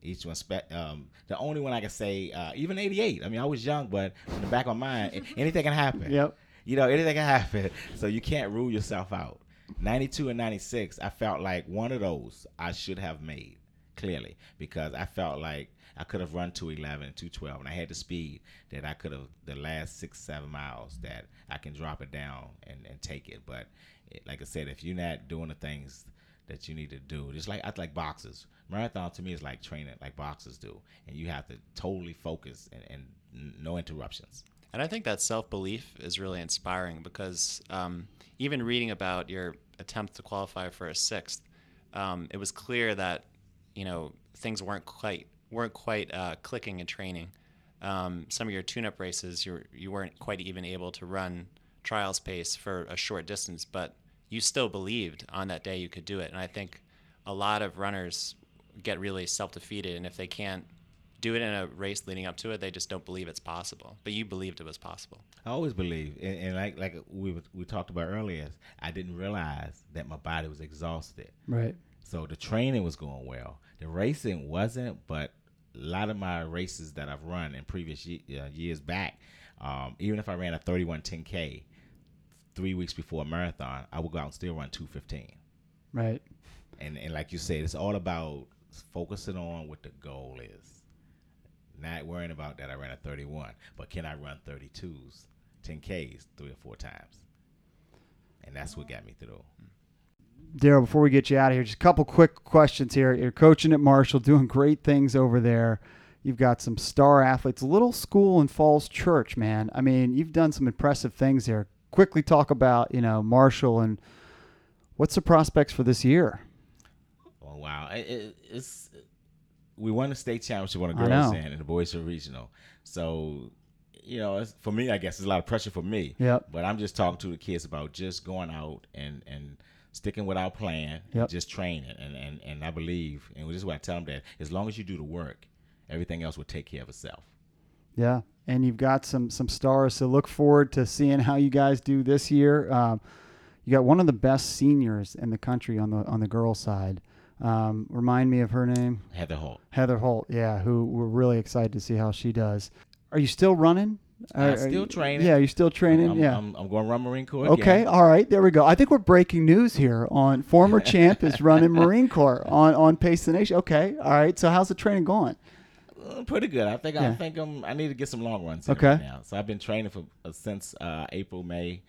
Each one, spe- um, the only one I can say, uh, even '88. I mean, I was young, but in the back of my mind, (laughs) anything can happen. Yep. You know, anything can happen. (laughs) So you can't rule yourself out. 92 and 96, I felt like one of those I should have made clearly because I felt like I could have run 211, 212, and I had the speed that I could have the last six, seven miles that I can drop it down and, and take it. But it, like I said, if you're not doing the things that you need to do. Just like I like boxers. Marathon to me is like training like boxers do, and you have to totally focus and, and no interruptions. And I think that self belief is really inspiring because um, even reading about your attempt to qualify for a sixth, um, it was clear that you know things weren't quite weren't quite uh, clicking in training. Um, some of your tune-up races, you you weren't quite even able to run trials pace for a short distance, but you still believed on that day you could do it. And I think a lot of runners get really self-defeated, and if they can't do it in a race leading up to it, they just don't believe it's possible. But you believed it was possible. I always believe, and, and like like we we talked about earlier, I didn't realize that my body was exhausted. Right. So the training was going well. The racing wasn't, but a lot of my races that I've run in previous ye- uh, years back, um, even if I ran a 31 10K three weeks before a marathon, I would go out and still run 215. Right. And, and like you said, it's all about focusing on what the goal is. Not worrying about that I ran a 31, but can I run 32s, 10Ks three or four times? And that's what got me through. Daryl, before we get you out of here, just a couple quick questions here. You're coaching at Marshall, doing great things over there. You've got some star athletes. A little school in Falls Church, man. I mean, you've done some impressive things there. Quickly talk about, you know, Marshall and what's the prospects for this year? Oh wow! It, it, it's we won the state championship on the girls' end and the boys are regional. So you know, it's, for me, I guess it's a lot of pressure for me. Yep. But I'm just talking to the kids about just going out and and sticking with our plan, Yep. just training, and and and I believe, and this is what I tell them that as long as you do the work, everything else will take care of itself. Yeah, and you've got some some stars. So look forward to seeing how you guys do this year. Um, you got one of the best seniors in the country on the on the girls' side. Um, remind me of her name. Heather Holt. Heather Holt, yeah, who we're really excited to see how she does. Are you still running? I'm are still training. Yeah, you're still training. I'm, yeah. I'm, I'm going to run Marine Corps. okay, again. all right, there we go. I think we're breaking news here on former (laughs) champ is running Marine Corps on on Pace the Nation. Okay, all right. So how's the training going? Uh, pretty good. I think Yeah. I think I'm. I need to get some long runs Okay. right now. So I've been training for uh, since uh, April May.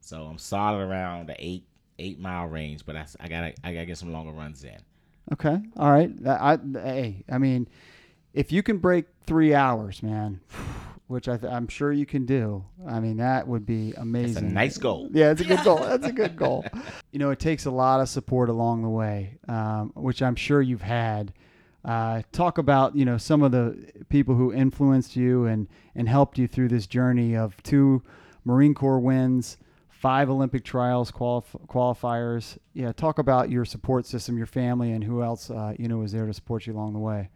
So I'm solid around the eight eight mile range, but I, I gotta I gotta get some longer runs in. Okay, all right. I, I hey, I mean, if you can break three hours, man, which I th- I'm sure you can do. I mean, that would be amazing. That's a nice goal. Yeah, it's a good goal. (laughs) That's a good goal. (laughs) You know, it takes a lot of support along the way, um, which I'm sure you've had. Uh, talk about you know some of the people who influenced you and and helped you through this journey of two Marine Corps wins, five Olympic trials qualif- qualifiers. Yeah, talk about your support system, your family, and who else uh, you know was there to support you along the way.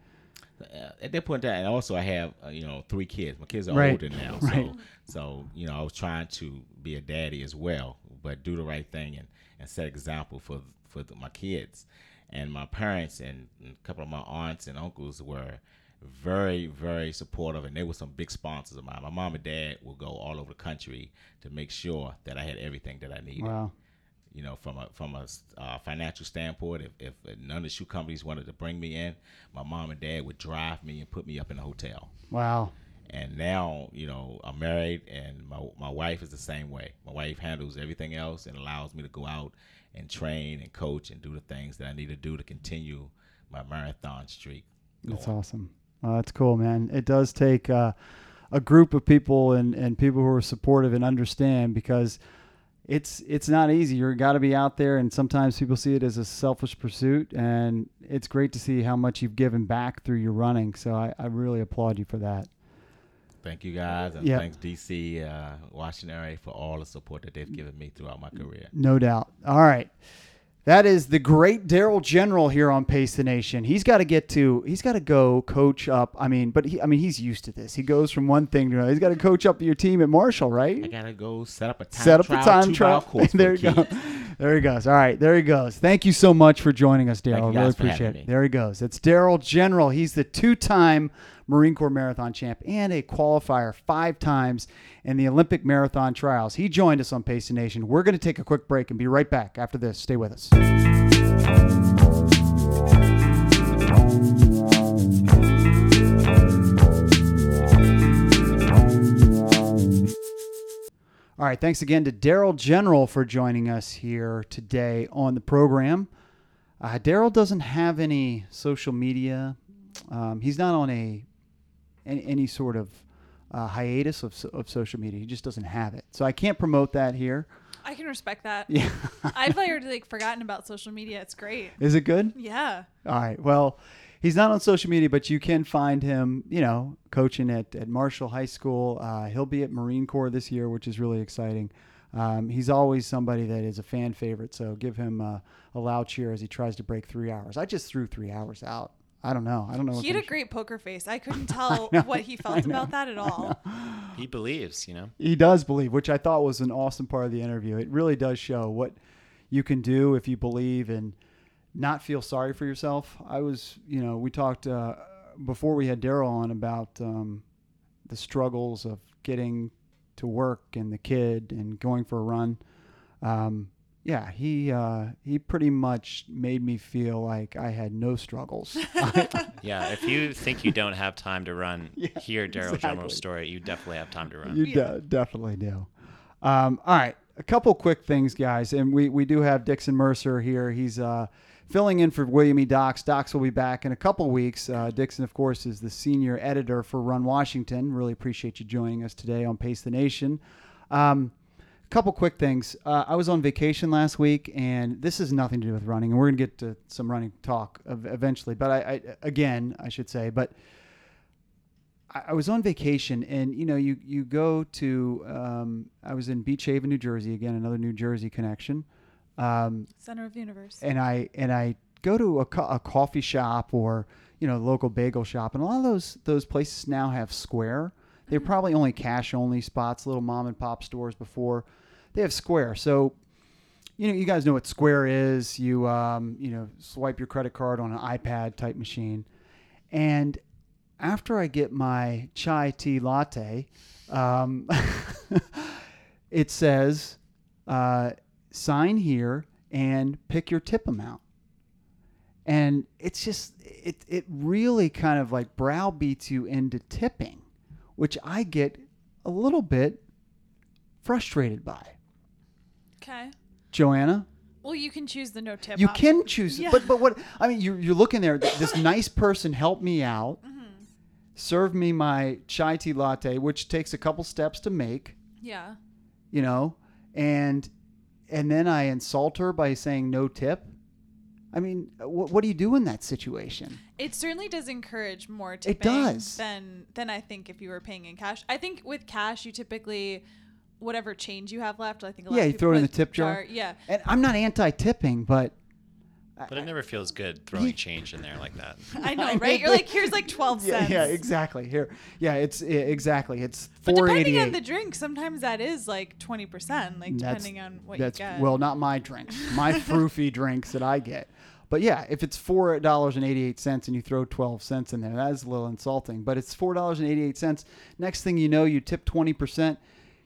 At that point in time, and also I have uh, you know three kids. My kids are Right. older now, Right. so so you know I was trying to be a daddy as well, but do the right thing and, and set example for for the, my kids. And my parents and a couple of my aunts and uncles were very very supportive, and they were some big sponsors of mine. My mom and dad would go all over the country to make sure that I had everything that I needed Wow. You know, from a from a uh, financial standpoint, if, if none of the shoe companies wanted to bring me in, my mom and dad would drive me and put me up in a hotel. Wow. And now, you know, I'm married, and my my wife is the same way. My wife handles everything else and allows me to go out and train and coach and do the things that I need to do to continue my marathon streak. That's awesome. That's cool, man. It does take uh, a group of people and, and people who are supportive and understand because it's it's not easy. You've got to be out there, and sometimes people see it as a selfish pursuit. And it's great to see how much you've given back through your running. So I, I really applaud you for that. Thank you guys, and Yeah. thanks DC uh, Washington area for all the support that they've given me throughout my career. No doubt. All right. That is the great Daryl General here on Pace the Nation. He's got to get to. He's got to go coach up. I mean, but he. I mean, he's used to this. He goes from one thing to another. He's got to coach up your team at Marshall, right? I gotta go set up a time set up trial, the time trial. course (laughs) there the you go. There he goes. All right, there he goes. Thank you so much for joining us, Daryl. I really appreciate it. There he goes. It's Daryl General. He's the two-time Marine Corps marathon champ and a qualifier five times in the Olympic marathon trials. He joined us on Pace Nation. We're going to take a quick break and be right back after this. Stay with us. All right, thanks again to Daryl General for joining us here today on the program. Uh, Daryl doesn't have any social media. Um, he's not on a any, any sort of uh, hiatus of, of social media. He just doesn't have it. So I can't promote that here. I can respect that. Yeah. (laughs) I've already like forgotten about social media. It's great. Is it good? Yeah. All right. Well, he's not on social media, but you can find him, you know, coaching at, at Marshall High School. Uh, he'll be at Marine Corps this year, which is really exciting. Um, he's always somebody that is a fan favorite, so give him uh, a loud cheer as he tries to break three hours. I just threw three hours out. I don't know. I don't know. He had a they- great poker face. I couldn't (laughs) tell know, what he (laughs) felt know, about that at all. (laughs) He believes, you know. He does believe, which I thought was an awesome part of the interview. It really does show what you can do if you believe and not feel sorry for yourself. I was, you know, we talked uh, before we had Daryl on about um, the struggles of getting to work and the kid and going for a run. Um, yeah, he uh, he pretty much made me feel like I had no struggles. (laughs) (laughs) Yeah, if you think you don't have time to run, (laughs) Yeah, hear Daryl exactly. General's story. You definitely have time to run. You Yeah. de- definitely do. Um, all right, a couple quick things, guys, and we we do have Dickson Mercer here. He's uh, filling in for William E. Docs. Docs will be back in a couple weeks. Uh, Dickson, of course, is the senior editor for Run Washington. Really appreciate you joining us today on Pace the Nation. Um, couple quick things. Uh, I was on vacation last week, and this has nothing to do with running, and we're gonna get to some running talk eventually. But I, I again, I should say, but I I was on vacation, and you know, you you go to. Um, I was in Beach Haven, New Jersey. Again, another New Jersey connection. Um, Center of the universe. and I and I go to a, co- a coffee shop or you know local bagel shop, and a lot of those those places now have Square. They're probably only cash only spots, little mom and pop stores before. They have Square, so you know you guys know what Square is. You um, you know swipe your credit card on an iPad type machine, and after I get my chai tea latte, um, (laughs) it says uh, sign here and pick your tip amount. And it's just it it really kind of like browbeats you into tipping, which I get a little bit frustrated by. Okay. Joanna, Well, you can choose the no tip. you option. can choose, Yeah. but but what I mean, you're you're looking there. This nice person helped me out, Mm-hmm. served me my chai tea latte, which takes a couple steps to make. Yeah. you know, and and then I insult her by saying no tip. I mean, what, what do you do in that situation? It certainly does encourage more tipping does. than than I think if you were paying in cash. I think with cash you typically whatever change you have left, I think a lot Yeah, of you people throw it in the tip jar. Yeah. And I'm not anti-tipping, but But it never feels good throwing change in there like that. (laughs) I know, (laughs) right? You're like, (laughs) here's like 12 yeah, cents. yeah, exactly. Here, yeah, it's yeah, exactly. It's But depending on the drink, sometimes that is like 20%, like depending on what you that's get. well, not my drinks, my froofy drinks that I get. But yeah, if it's four dollars and eighty-eight cents and you throw twelve cents in there, that is a little insulting. But it's four dollars and eighty-eight cents. Next thing you know, you tip twenty percent.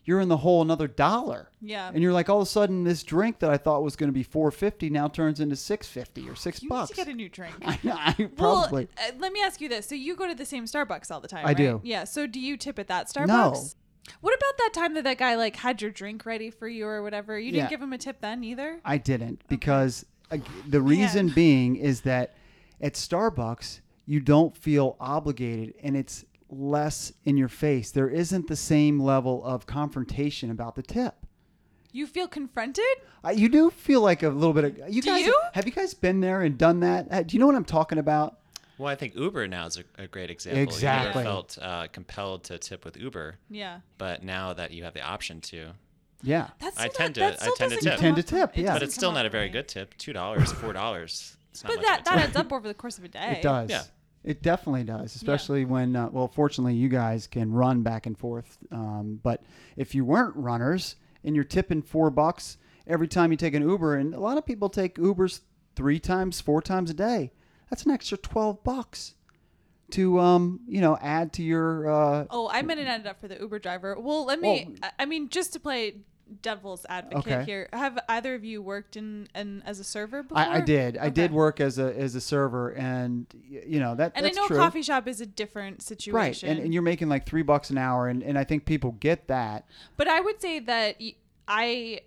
You're in the hole another dollar. Yeah. And you're like, all of a sudden, this drink that I thought was going to be four fifty now turns into six fifty or six you bucks. need to get a new drink. (laughs) I, I Well, probably. uh, let me ask you this. So you go to the same Starbucks all the time, I right? do. Yeah. So do you tip at that Starbucks? No. What about that time that that guy like had your drink ready for you or whatever? You didn't Yeah. give him a tip then either? I didn't because uh, the reason being is that at Starbucks you don't feel obligated and it's less in your face. There isn't the same level of confrontation about the tip. You feel confronted? Uh, you do feel like a little bit of you Do guys you? have you guys been there and done that? Uh, do you know what I'm talking about? Well, I think Uber now is a, a great example. Exactly. You never felt uh, compelled to tip with Uber, Yeah. but now that you have the option to, Yeah. That's I tend not, that to- I tend to tip. come Tend to tip, yeah. doesn't but it's still not a very right. good tip. Two dollars, four dollars. It's not But much that, that adds up over the course of a day. It does. Yeah. It definitely does, especially when, uh, well, fortunately, you guys can run back and forth. Um, but if you weren't runners and you're tipping four bucks every time you take an Uber, and a lot of people take Ubers three times, four times a day, that's an extra 12 bucks to, um, you know, add to your. Uh, Oh, I meant it ended up for the Uber driver. Well, let me. Well- I mean, just to play devil's advocate Okay. here, have either of you worked in, in as a server before? I, I did. I did work as a as a server, and you know that And that's I know true. a coffee shop is a different situation, right, and, and you're making like three bucks an hour, and, and I think people get that. But I would say that y- I,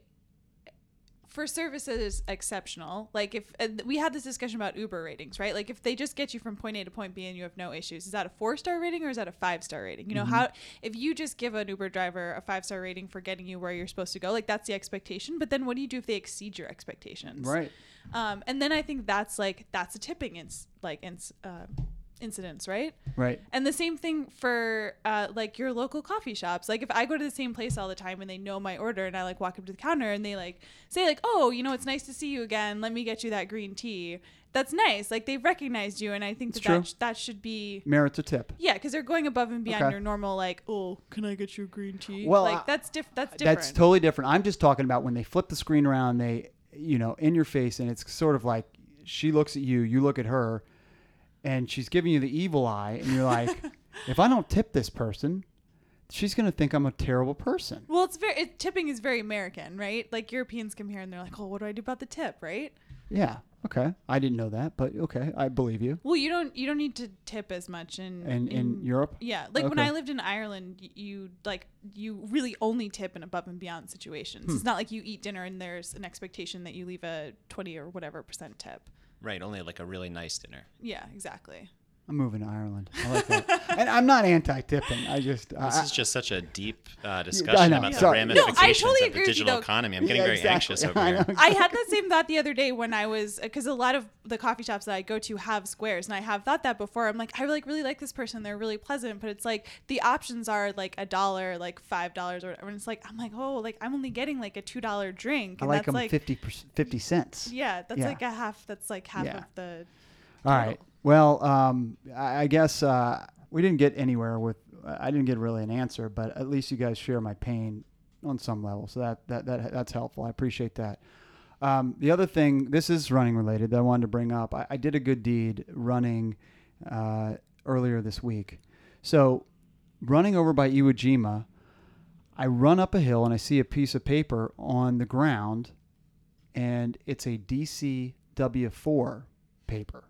for services exceptional like if uh, we had this discussion about uber ratings right like if they just get you from point a to point b and you have no issues is that a four star rating or is that a five star rating you know Mm-hmm. how if you just give an uber driver a five star rating for getting you where you're supposed to go like that's the expectation but then what do you do if they exceed your expectations Right. um, and then i think that's like that's a tipping ins- like ins- uh, incidents right Right. and the same thing for uh, like your local coffee shops. Like if I go to the same place all the time and they know my order and I like walk up to the counter and they like say like, "Oh, you know, it's nice to see you again. Let me get you that green tea." That's nice. Like they've recognized you, and I think that that, sh- that should be Merits a tip. yeah, because they're going above and beyond Okay. your normal like, "Oh, can I get you a green tea?" Well, like that's diff- that's different. That's totally different. I'm just talking about when they flip the screen around, they, you know, in your face, and it's sort of like she looks at you, you look at her, and she's giving you the evil eye, and you're like, (laughs) if I don't tip this person, she's gonna think I'm a terrible person. well, it's very it, tipping is very American, right? Like Europeans come here and they're like, "Oh, what do I do about the tip?" Right? Yeah. Okay. I didn't know that, but okay, I believe you. Well, you don't you don't need to tip as much in In in Europe. Yeah, like when I lived in Ireland, you like you really only tip in above and beyond situations. Hmm. It's not like you eat dinner and there's an expectation that you leave a twenty or whatever percent tip. Right, only like a really nice dinner. Yeah, exactly. I'm moving to Ireland. I like that. (laughs) and I'm not anti-tipping. I just This I, is just such a deep uh, discussion know. about the Sorry. No, ramifications totally of the with you, digital economy. I'm getting Yeah, very exactly. anxious over (laughs) I here. I had that same thought the other day when I was because a lot of the coffee shops that I go to have squares, and I have thought that before. I'm like, I like really like this person; they're really pleasant, but it's like the options are like a dollar, like five dollars, or whatever. And it's like I'm like, oh, like I'm only getting like a two dollar drink, I and like that's them like 50 per- 50 cents. yeah, that's Yeah. like a half. That's like half Yeah. of the All right. Well, um, I guess uh, we didn't get anywhere with. I didn't get really an answer, but at least you guys share my pain on some level. So that that, that that's helpful. I appreciate that. Um, the other thing, this is running related that I wanted to bring up. I, I did a good deed running uh, earlier this week. So running over by Iwo Jima, I run up a hill and I see a piece of paper on the ground, and it's a DCW4 paper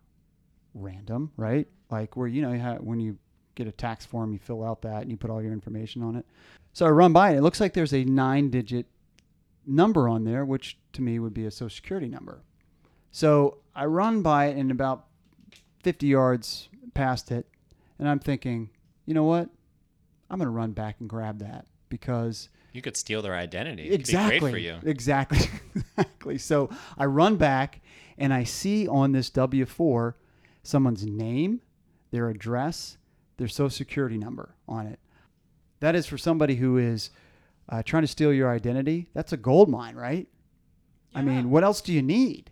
random, right? Like where you know you have, when you get a tax form, you fill out that and you put all your information on it. So I run by it. It looks like there's a nine-digit number on there, which to me would be a social security number. So I run by it and about 50 yards past it, and I'm thinking, you know what? I'm going to run back and grab that because You could steal their identity. It exactly be great for you. exactly (laughs) exactly so i run back and i see on this w4 someone's name their address their social security number on it. That is for somebody who is uh, trying to steal your identity. That's a gold mine right? I mean what else do you need?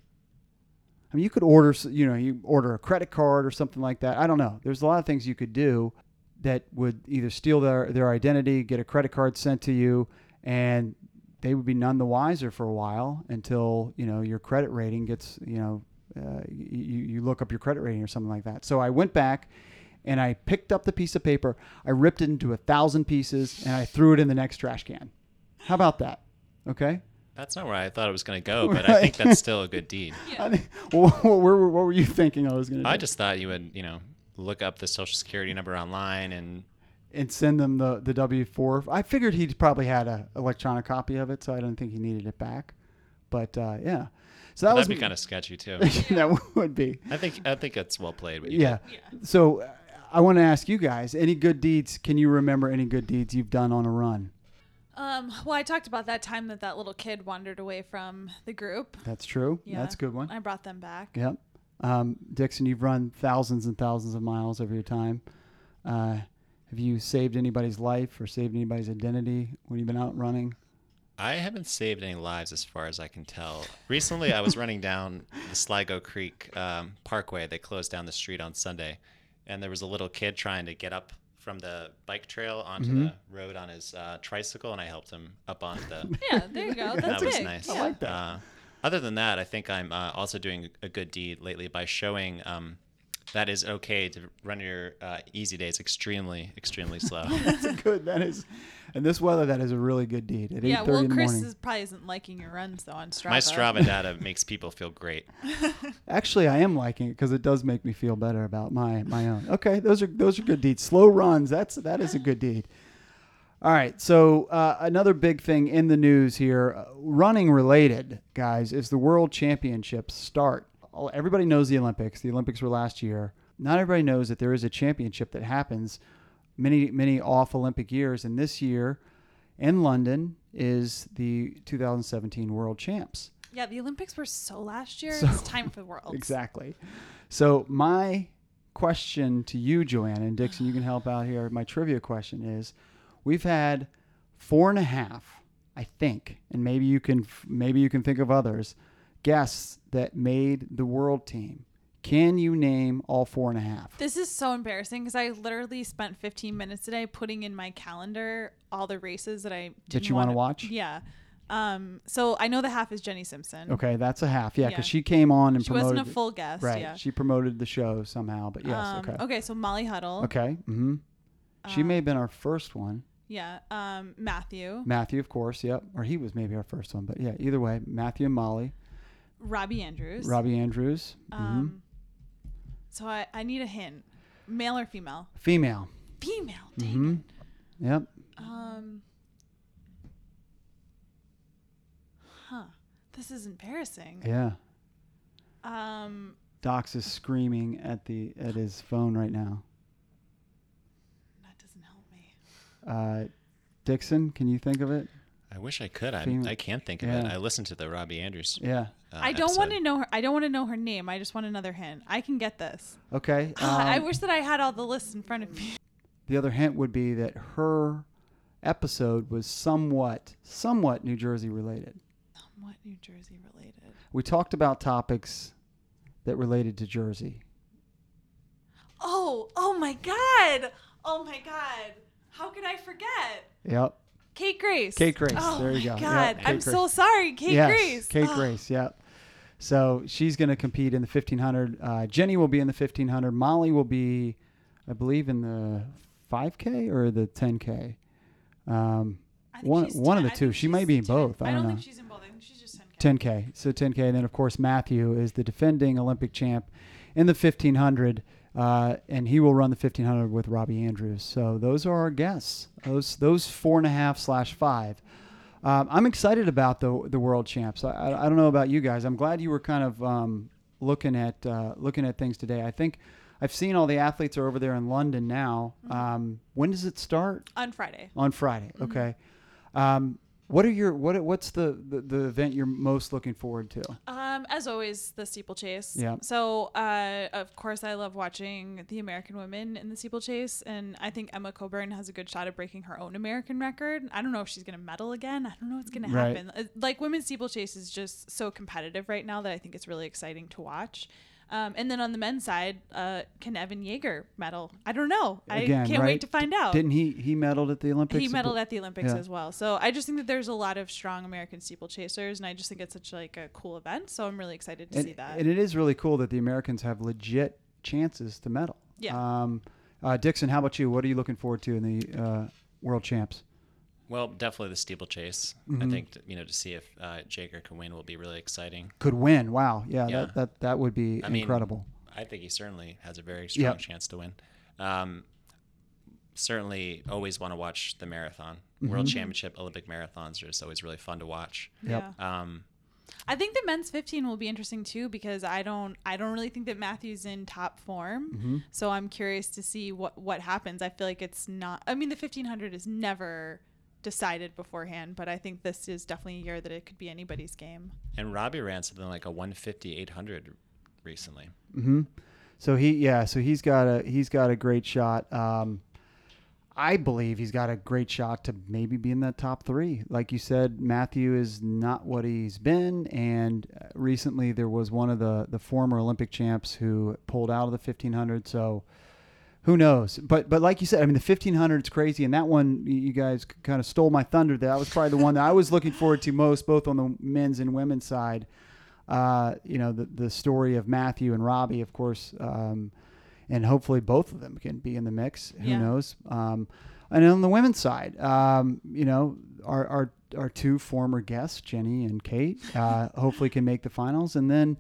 I mean you could order, you know you order a credit card or something like that. I don't know. There's a lot of things you could do that would either steal their, their identity, get a credit card sent to you, and they would be none the wiser for a while until you know your credit rating gets you know uh, you, you look up your credit rating or something like that. So I went back and I picked up the piece of paper, I ripped it into a thousand pieces, and I threw it in the next trash can. How about that? Okay. That's not where I thought it was going to go, (laughs) but I think that's still a good deed. (laughs) I think, what, (laughs) what, were- what were you thinking I was going to do? I just thought you would, you know, look up the social security number online and and send them the, the W four. I figured he probably had a electronic copy of it, so I didn't think he needed it back. But uh, yeah, so that that'd be kind of sketchy too. (laughs) that would be I think I think it's well played. What you yeah. So uh, I want to ask you guys: any good deeds? Can you remember any good deeds you've done on a run? Um, well, I talked about that time that that little kid wandered away from the group. That's true. Yeah, That's a good one. I brought them back. Yep. Um, Dickson, you've run thousands and thousands of miles over your time. Uh, have you saved anybody's life or saved anybody's identity when you've been out running? I haven't saved any lives as far as I can tell. Recently, I was (laughs) running down the Sligo Creek um, Parkway. They closed down the street on Sunday, and there was a little kid trying to get up from the bike trail onto Mm-hmm. the road on his uh, tricycle, and I helped him up onto the. (laughs) Yeah, there you go. (laughs) That's that was big. nice. Yeah. like that. Uh, other than that, I think I'm uh, also doing a good deed lately by showing um, that is okay to run your uh, easy days extremely, extremely slow. (laughs) That's good. That is, in this weather, that is a really good deed. At eight Yeah, thirty well, in the Chris morning. is, probably isn't liking your runs though on Strava. My Strava data (laughs) makes people feel great. (laughs) Actually, I am liking it because it does make me feel better about my my own. Okay, those are those are good deeds. Slow runs. That's that is a good deed. All right. So uh, another big thing in the news here, uh, running related, guys, is the World Championships start. All- Everybody knows the Olympics. The Olympics were last year. Not everybody knows that there is a championship that happens many many off Olympic years, and this year in London is the 2017 World Champs. Yeah, the Olympics were so last year. So- it's time for the world. (laughs) Exactly. So my question to you, Joanna and Dickson, you can help out here. My trivia question is: We've had four and a half, I think, and maybe you can maybe you can think of others guests that made the world team. Can you name all four and a half? This is so embarrassing because I literally spent 15 minutes today putting in my calendar all the races that I That didn't you wanna wanna- watch? Yeah. Um. So I know the half is Jenny Simpson. Okay, that's a half. Yeah, because Yeah. she came on and promoted. She promoted. wasn't a full guest. right. Yeah. She promoted the show somehow, but yes. Um, okay. So Molly Huddle. Okay. Mm-hmm. She may have been our first one. Yeah. Um. Matthew. Matthew, of course. Yep. Or he was maybe our first one, but yeah. Either way, Matthew and Molly, Robbie Andrews. Robbie Andrews, mhm. Um. So I I need a hint. Male or female? female. Female. Dang hmm. Yep. Um. Huh. This is embarrassing. Yeah. Um. Docs is screaming at the at his phone right now. That doesn't help me. Uh, Dickson, can you think of it? I wish I could. I, Female- I can't think of it. I listened to the Robbie Andrews. Yeah. Uh, I don't want to know her. I don't want to know her name. I just want another hint. I can get this. Okay. (sighs) I um, wish that I had all the lists in front of me. (laughs) the other hint would be that her episode was somewhat somewhat New Jersey related. Somewhat New Jersey related? We talked about topics that related to Jersey. Oh, oh my God! Oh my God! How could I forget? Yep. Kate Grace. Kate Grace. Oh There you go. God, Kate I'm Grace. so sorry, Kate yes, Grace. Kate Oh, Grace. Yep. So she's going to compete in the 1500. Uh, Jenny will be in the 1500. Molly will be, I believe, in the 5K or the 10K. Um, I one one of the two. She might be in 10. both. I I don't, don't know. think she's in both. I think she's just 10K. 10K. So 10K. And then, of course, Matthew is the defending Olympic champ in the 1500. Uh, and he will run the 1500 with Robbie Andrews. So those are our guests. Those those four and a half slash five. Um, I'm excited about the the world champs. I, I, I don't know about you guys. I'm glad you were kind of um, looking at uh, looking at things today. I think I've seen all the athletes are over there in London now. Um, when does it start? On Friday. On Friday. Okay. What are your what what's the, the the event you're most looking forward to? Um, as always, the steeplechase. Yeah. So, uh, of course, I love watching the American women in the steeplechase, and I think Emma Coburn has a good shot at breaking her own American record. I don't know if she's gonna medal again. I don't know what's gonna Right. happen. Uh, Like women's steeplechase is just so competitive right now that I think it's really exciting to watch. Um, and then on the men's side, uh, can Evan Jager medal? I don't know. I Again, can't right? wait to find out. Didn't he he medaled at the Olympics? he medaled at the Olympics Yeah. as well. So I just think that there's a lot of strong American steeplechasers, and I just think it's such like a cool event. So I'm really excited to and, see that. and it is really cool that the Americans have legit chances to medal. Yeah. Um, uh, Dickson, how about you? What are you looking forward to in the uh, World Champs? Well, definitely the steeplechase. Mm-hmm. I think you know to see if uh, Jager can win will be really exciting. Could win. Wow. Yeah. Yeah. That, that that would be I mean, incredible. I think he certainly has a very strong Yep. chance to win. Um, certainly, always want to watch the marathon. Mm-hmm. World Championship Olympic marathons are just always really fun to watch. Yep. Yeah. Um, I think the men's 15 will be interesting too because I don't I don't really think that Matthew's in top form. Mm-hmm. So I'm curious to see what what happens. I feel like it's not I mean the 1500 is never decided beforehand, but I think this is definitely a year that it could be anybody's game. and Robbie ran something like a 150 800 recently. hmm So he, yeah, so he's got a he's got a great shot. Um, I believe he's got a great shot to maybe be in that top three. Like you said, Matthew is not what he's been, and uh, recently there was one of the the former Olympic champs who pulled out of the 1500. So who knows? But but like you said, I mean the 1500 is crazy, and that one you you guys kind of stole my thunder. That was probably the one that I was looking forward to most, both on the men's and women's side uh, you know, the, the story of Matthew and Robbie, of course, um, and hopefully both of them can be in the mix. Who Yeah. knows? Um, and on the women's side, um, you know, our, our, our two former guests, Jenny and Kate, uh, hopefully can make the finals. And then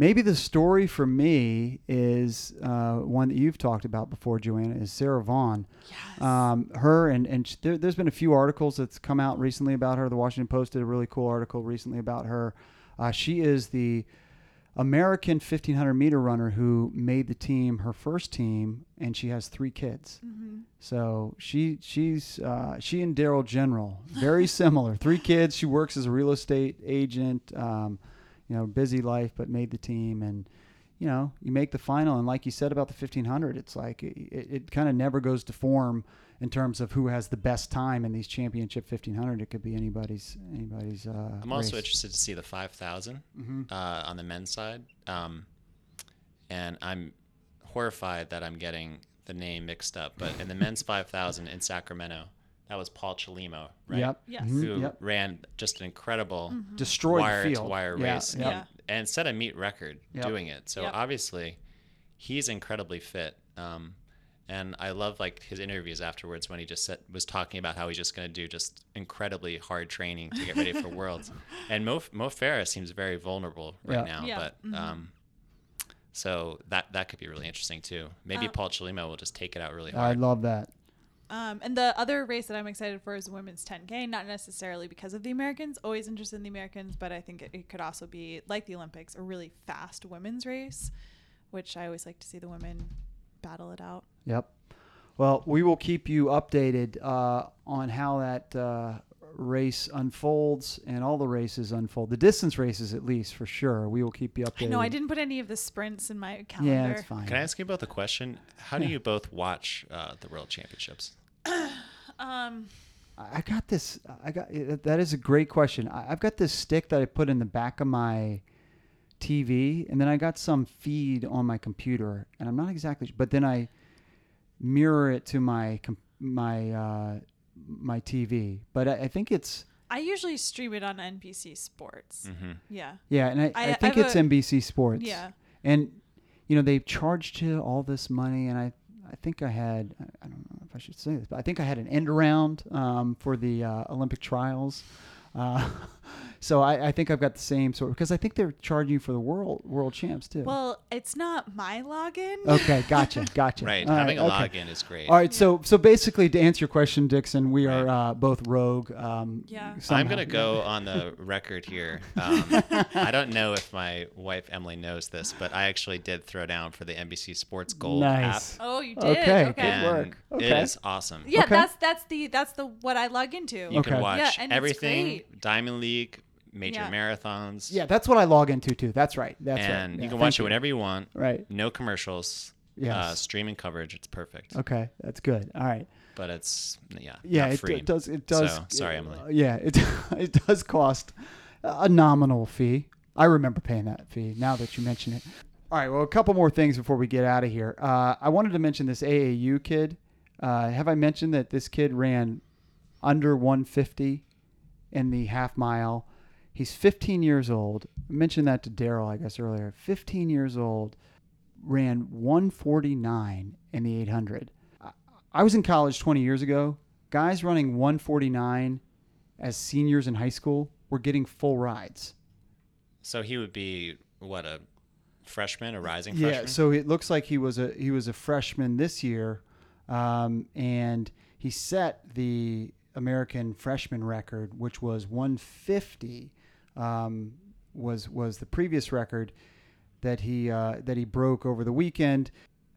maybe the story for me is uh, one that you've talked about before, Joanna, is Sara Vaughn. Yes. Um, her and and sh- there, there's been a few articles that's come out recently about her. The Washington Post did a really cool article recently about her. Uh, she is the American 1500 meter runner who made the team, her first team, and she has three kids. So she she's uh, she and Daryl General very (laughs) similar. Three kids. She works as a real estate agent. Um, you know, busy life, but made the team and. You know, you make the final, and like you said about the 1500, it's like it, it, it kind of never goes to form in terms of who has the best time in these championship 1500. It could be anybody's anybody's. Uh, I'm also race. interested to see the 5,000 uh, on the men's side. Um, and I'm horrified that I'm getting the name mixed up. But in the men's 5,000 in Sacramento, that was Paul Chelimo, right? Yep. Yes. Mhm. Who Yep. ran just an incredible Destroyed wire the to wire Yeah, race yeah. Yeah. and set a meet record Yep. doing it. So Yep. obviously, he's incredibly fit. Um, and I love like his interviews afterwards when he just said, was talking about how he's just going to do just incredibly hard training to get ready for (laughs) Worlds. And Mo, Mo Farah seems very vulnerable right Yeah. now, Yeah. but Mhm. um, so that that could be really interesting too. Maybe Um, Paul Chelimo will just take it out really hard. I love that. Um, and the other race that I'm excited for is the women's 10K, not necessarily because of the Americans, always interested in the Americans, but I think it, it could also be, like the Olympics, a really fast women's race, which I always like to see the women battle it out. Yep. Well, we will keep you updated uh, on how that uh, race unfolds and all the races unfold. The distance races, at least, for sure. We will keep you updated. No, I didn't put any of the sprints in my calendar. Yeah, it's fine. Can I ask you about the question? How do you both watch uh, the World Championships? Um, I I got this. I got that is a great question. I- I've got this stick that I put in the back of my TV, and then I got some feed on my computer, and I'm not exactly. But then I mirror it to my my uh, my TV. But I, I think it's I usually stream it on NBC Sports. hmm Yeah. yeah, and I, I- I, I think have it's a- NBC Sports. Yeah. and you know they've charged you all this money, and I I think I had I don't know if I should say this, but I think I had an end around um, for the uh, Olympic trials. Uh, (laughs) so I, I think I've got the same sort because I think they're charging you for the world world champs too. Well, it's not my login. okay, gotcha, (laughs) gotcha. Right. All Having a okay. login is great. All right, so so basically, to answer your question, Dickson, we are uh, both rogue. Um, Yeah. I'm gonna go on the record here. Um, (laughs) I don't know if my wife Emily knows this, but I actually did throw down for the NBC Sports Gold Nice. app, Oh, you did. Okay, Okay. good work. it Okay. is awesome. Yeah, Okay. that's that's the that's the what I log into. You Okay. can watch Yeah, and it's everything, great. Diamond League, major Yeah. marathons. Yeah, that's what I log into too. That's right. That's right. and Yeah, you can thank watch it whenever you want. Right. No commercials. Yes. Uh, streaming coverage. It's perfect. Okay, that's good. All right. But it's yeah. Yeah, not it, free. it does. It does. So, sorry, Emily. uh, yeah, it (laughs) it does cost a nominal fee. I remember paying that fee. Now that you mention it. All right. Well, a couple more things before we get out of here. Uh, I wanted to mention this AAU kid. Uh, have I mentioned that this kid ran under 150 in the half mile? He's 15 years old. I mentioned that to Daryl, I guess earlier. 15 years old, ran 149 in the 800. I- was in college 20 years ago. Guys running 149 as seniors in high school were getting full rides. So he would be what a freshman, a rising Yeah, freshman. so it looks like he was a he was a freshman this year, um, and he set the American freshman record, which was 150. Um, was was the previous record that he uh, that he broke over the weekend.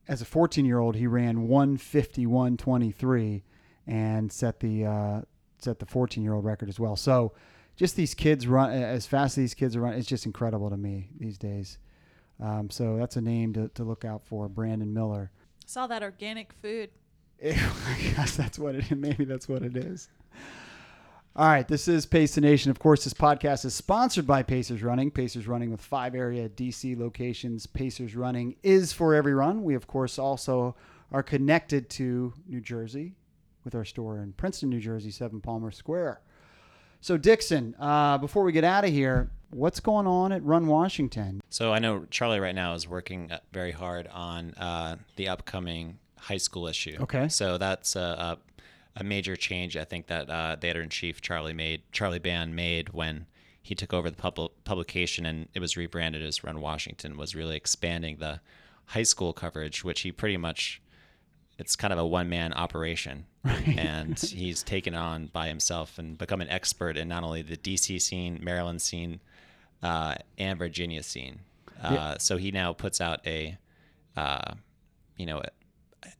As a 14 year old, he ran 151.23 and set the uh, set the 14 year old record as well. So, just these kids run as fast as these kids are running. It's just incredible to me these days. Um, so that's a name to, to look out for, Brandon Miller. Saw that organic food. (laughs) (laughs) I guess that's what it. Maybe that's what it is. All right, this is Pace the Nation. Of course, this podcast is sponsored by Pacers Running. Pacers Running with five area DC locations. Pacers Running is for every run. We, of course, also are connected to New Jersey with our store in Princeton, New Jersey, 7 Palmer Square. So, Dickson, uh, before we get out of here, what's going on at Run Washington? So I know Charlie right now is working uh, very hard on uh, the upcoming high school issue. Okay. So that's a, a, a major change I think that uh, the editor in chief Charlie made Charlie Ban made when he took over the pub- publication and it was rebranded as Run Washington, was really expanding the high school coverage, which he pretty much it's kind of a one man operation. and (laughs) he's taken on by himself and become an expert in not only the DC scene, Maryland scene, uh, and Virginia scene. Uh, So he now puts out a, uh, you know,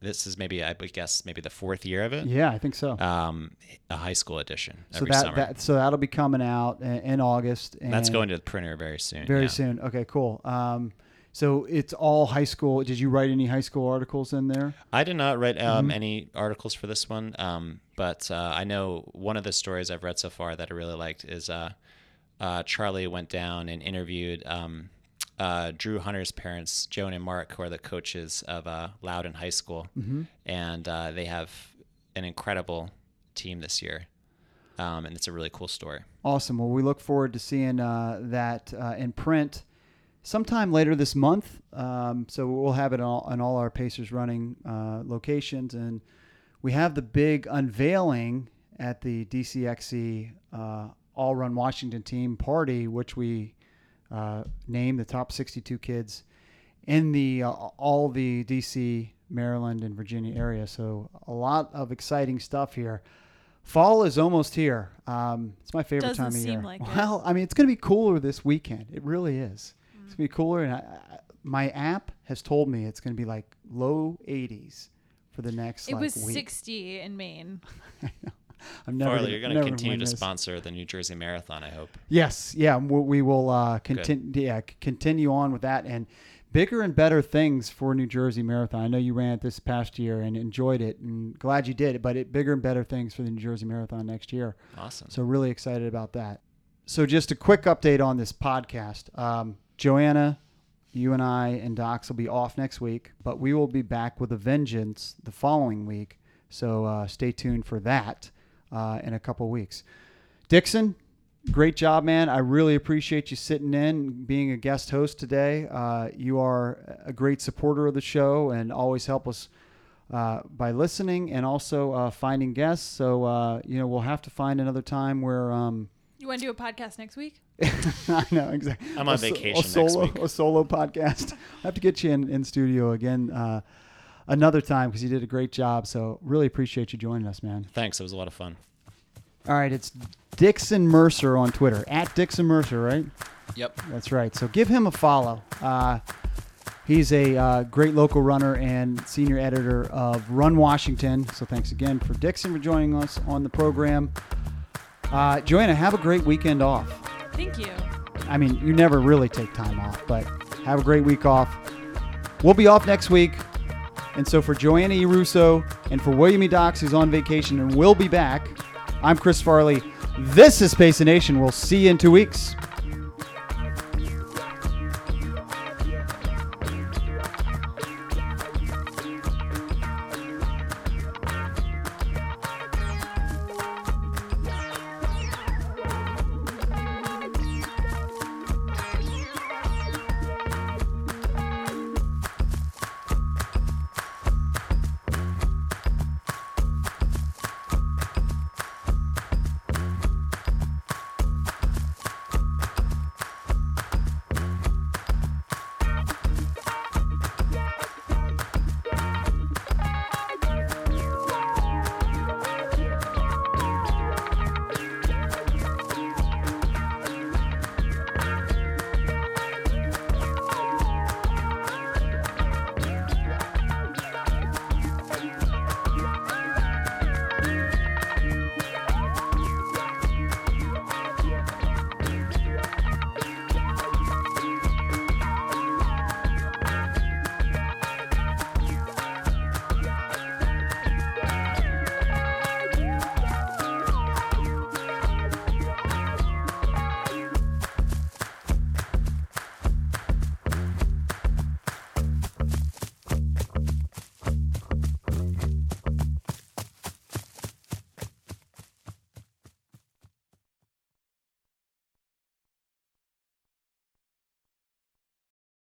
this is maybe I would guess maybe the fourth year of it. Yeah, I think so. Um, a high school edition so that, that so that'll be coming out in, in August. And That's going to the printer very soon. very yeah. soon. Okay, cool. Um, so it's all high school. Did you write any high school articles in there? I did not write um, Mm-hmm. any articles for this one, um, but uh, I know one of the stories I've read so far that I really liked is uh, uh, Charlie went down and interviewed um, uh, Drew Hunter's parents, Joan and Mark, who are the coaches of uh, Loudoun High School, Mm-hmm. and uh, they have an incredible team this year, um, and it's a really cool story. Awesome. Well, we look forward to seeing uh, that uh, in print sometime later this month. Um, so we'll have it all on all our Pacers running uh, locations, and we have the big unveiling at the DCXC uh, All Run Washington team party, which we uh, named the top 62 kids in the uh, all the DC, Maryland, and Virginia area. So a lot of exciting stuff here. Fall is almost here. Um, it's my favorite Doesn't time of seem year. like it. well, I mean, it's going to be cooler this weekend. It really is. It's going to be cooler, and I, I, my app has told me it's going to be like low 80s for the next. It like, was week. 60 in Maine. (laughs) (laughs) I'm never. Farley, you're going to continue to sponsor the New Jersey Marathon, I hope. Yes, yeah, we, we will uh, continue. Yeah, continue on with that and bigger and better things for New Jersey Marathon. I know you ran it this past year and enjoyed it, and glad you did. But it bigger and better things for the New Jersey Marathon next year. Awesome. So really excited about that. So just a quick update on this podcast. Um, Joanna, you and I and Docs will be off next week, but we will be back with a vengeance the following week. So uh, stay tuned for that uh, in a couple weeks. Dickson, great job, man. I really appreciate you sitting in, being a guest host today. Uh, you are a great supporter of the show and always help us uh, by listening and also uh, finding guests. So uh, you know we'll have to find another time where. Um, You want to do a podcast next week? (laughs) I know exactly. I'm on A vacation A next solo, week. a solo podcast. (laughs) I have to get you in, in studio again uh, another time because you did a great job. So really appreciate you joining us, man. Thanks. It was a lot of fun. All right, it's Dickson Mercer on Twitter at Dickson Mercer, right? Yep. That's right. So give him a follow. Uh, he's a uh, great local runner and senior editor of Run Washington. So thanks again for Dickson for joining us on the program. Uh, Joanna, have a great weekend off. Thank you. I mean, you never really take time off, but have a great week off. We'll be off next week. And so for Joanna E. Russo and for William E. Dox, who's on vacation and will be back, I'm Chris Farley. This is Space Nation. We'll see you in two weeks.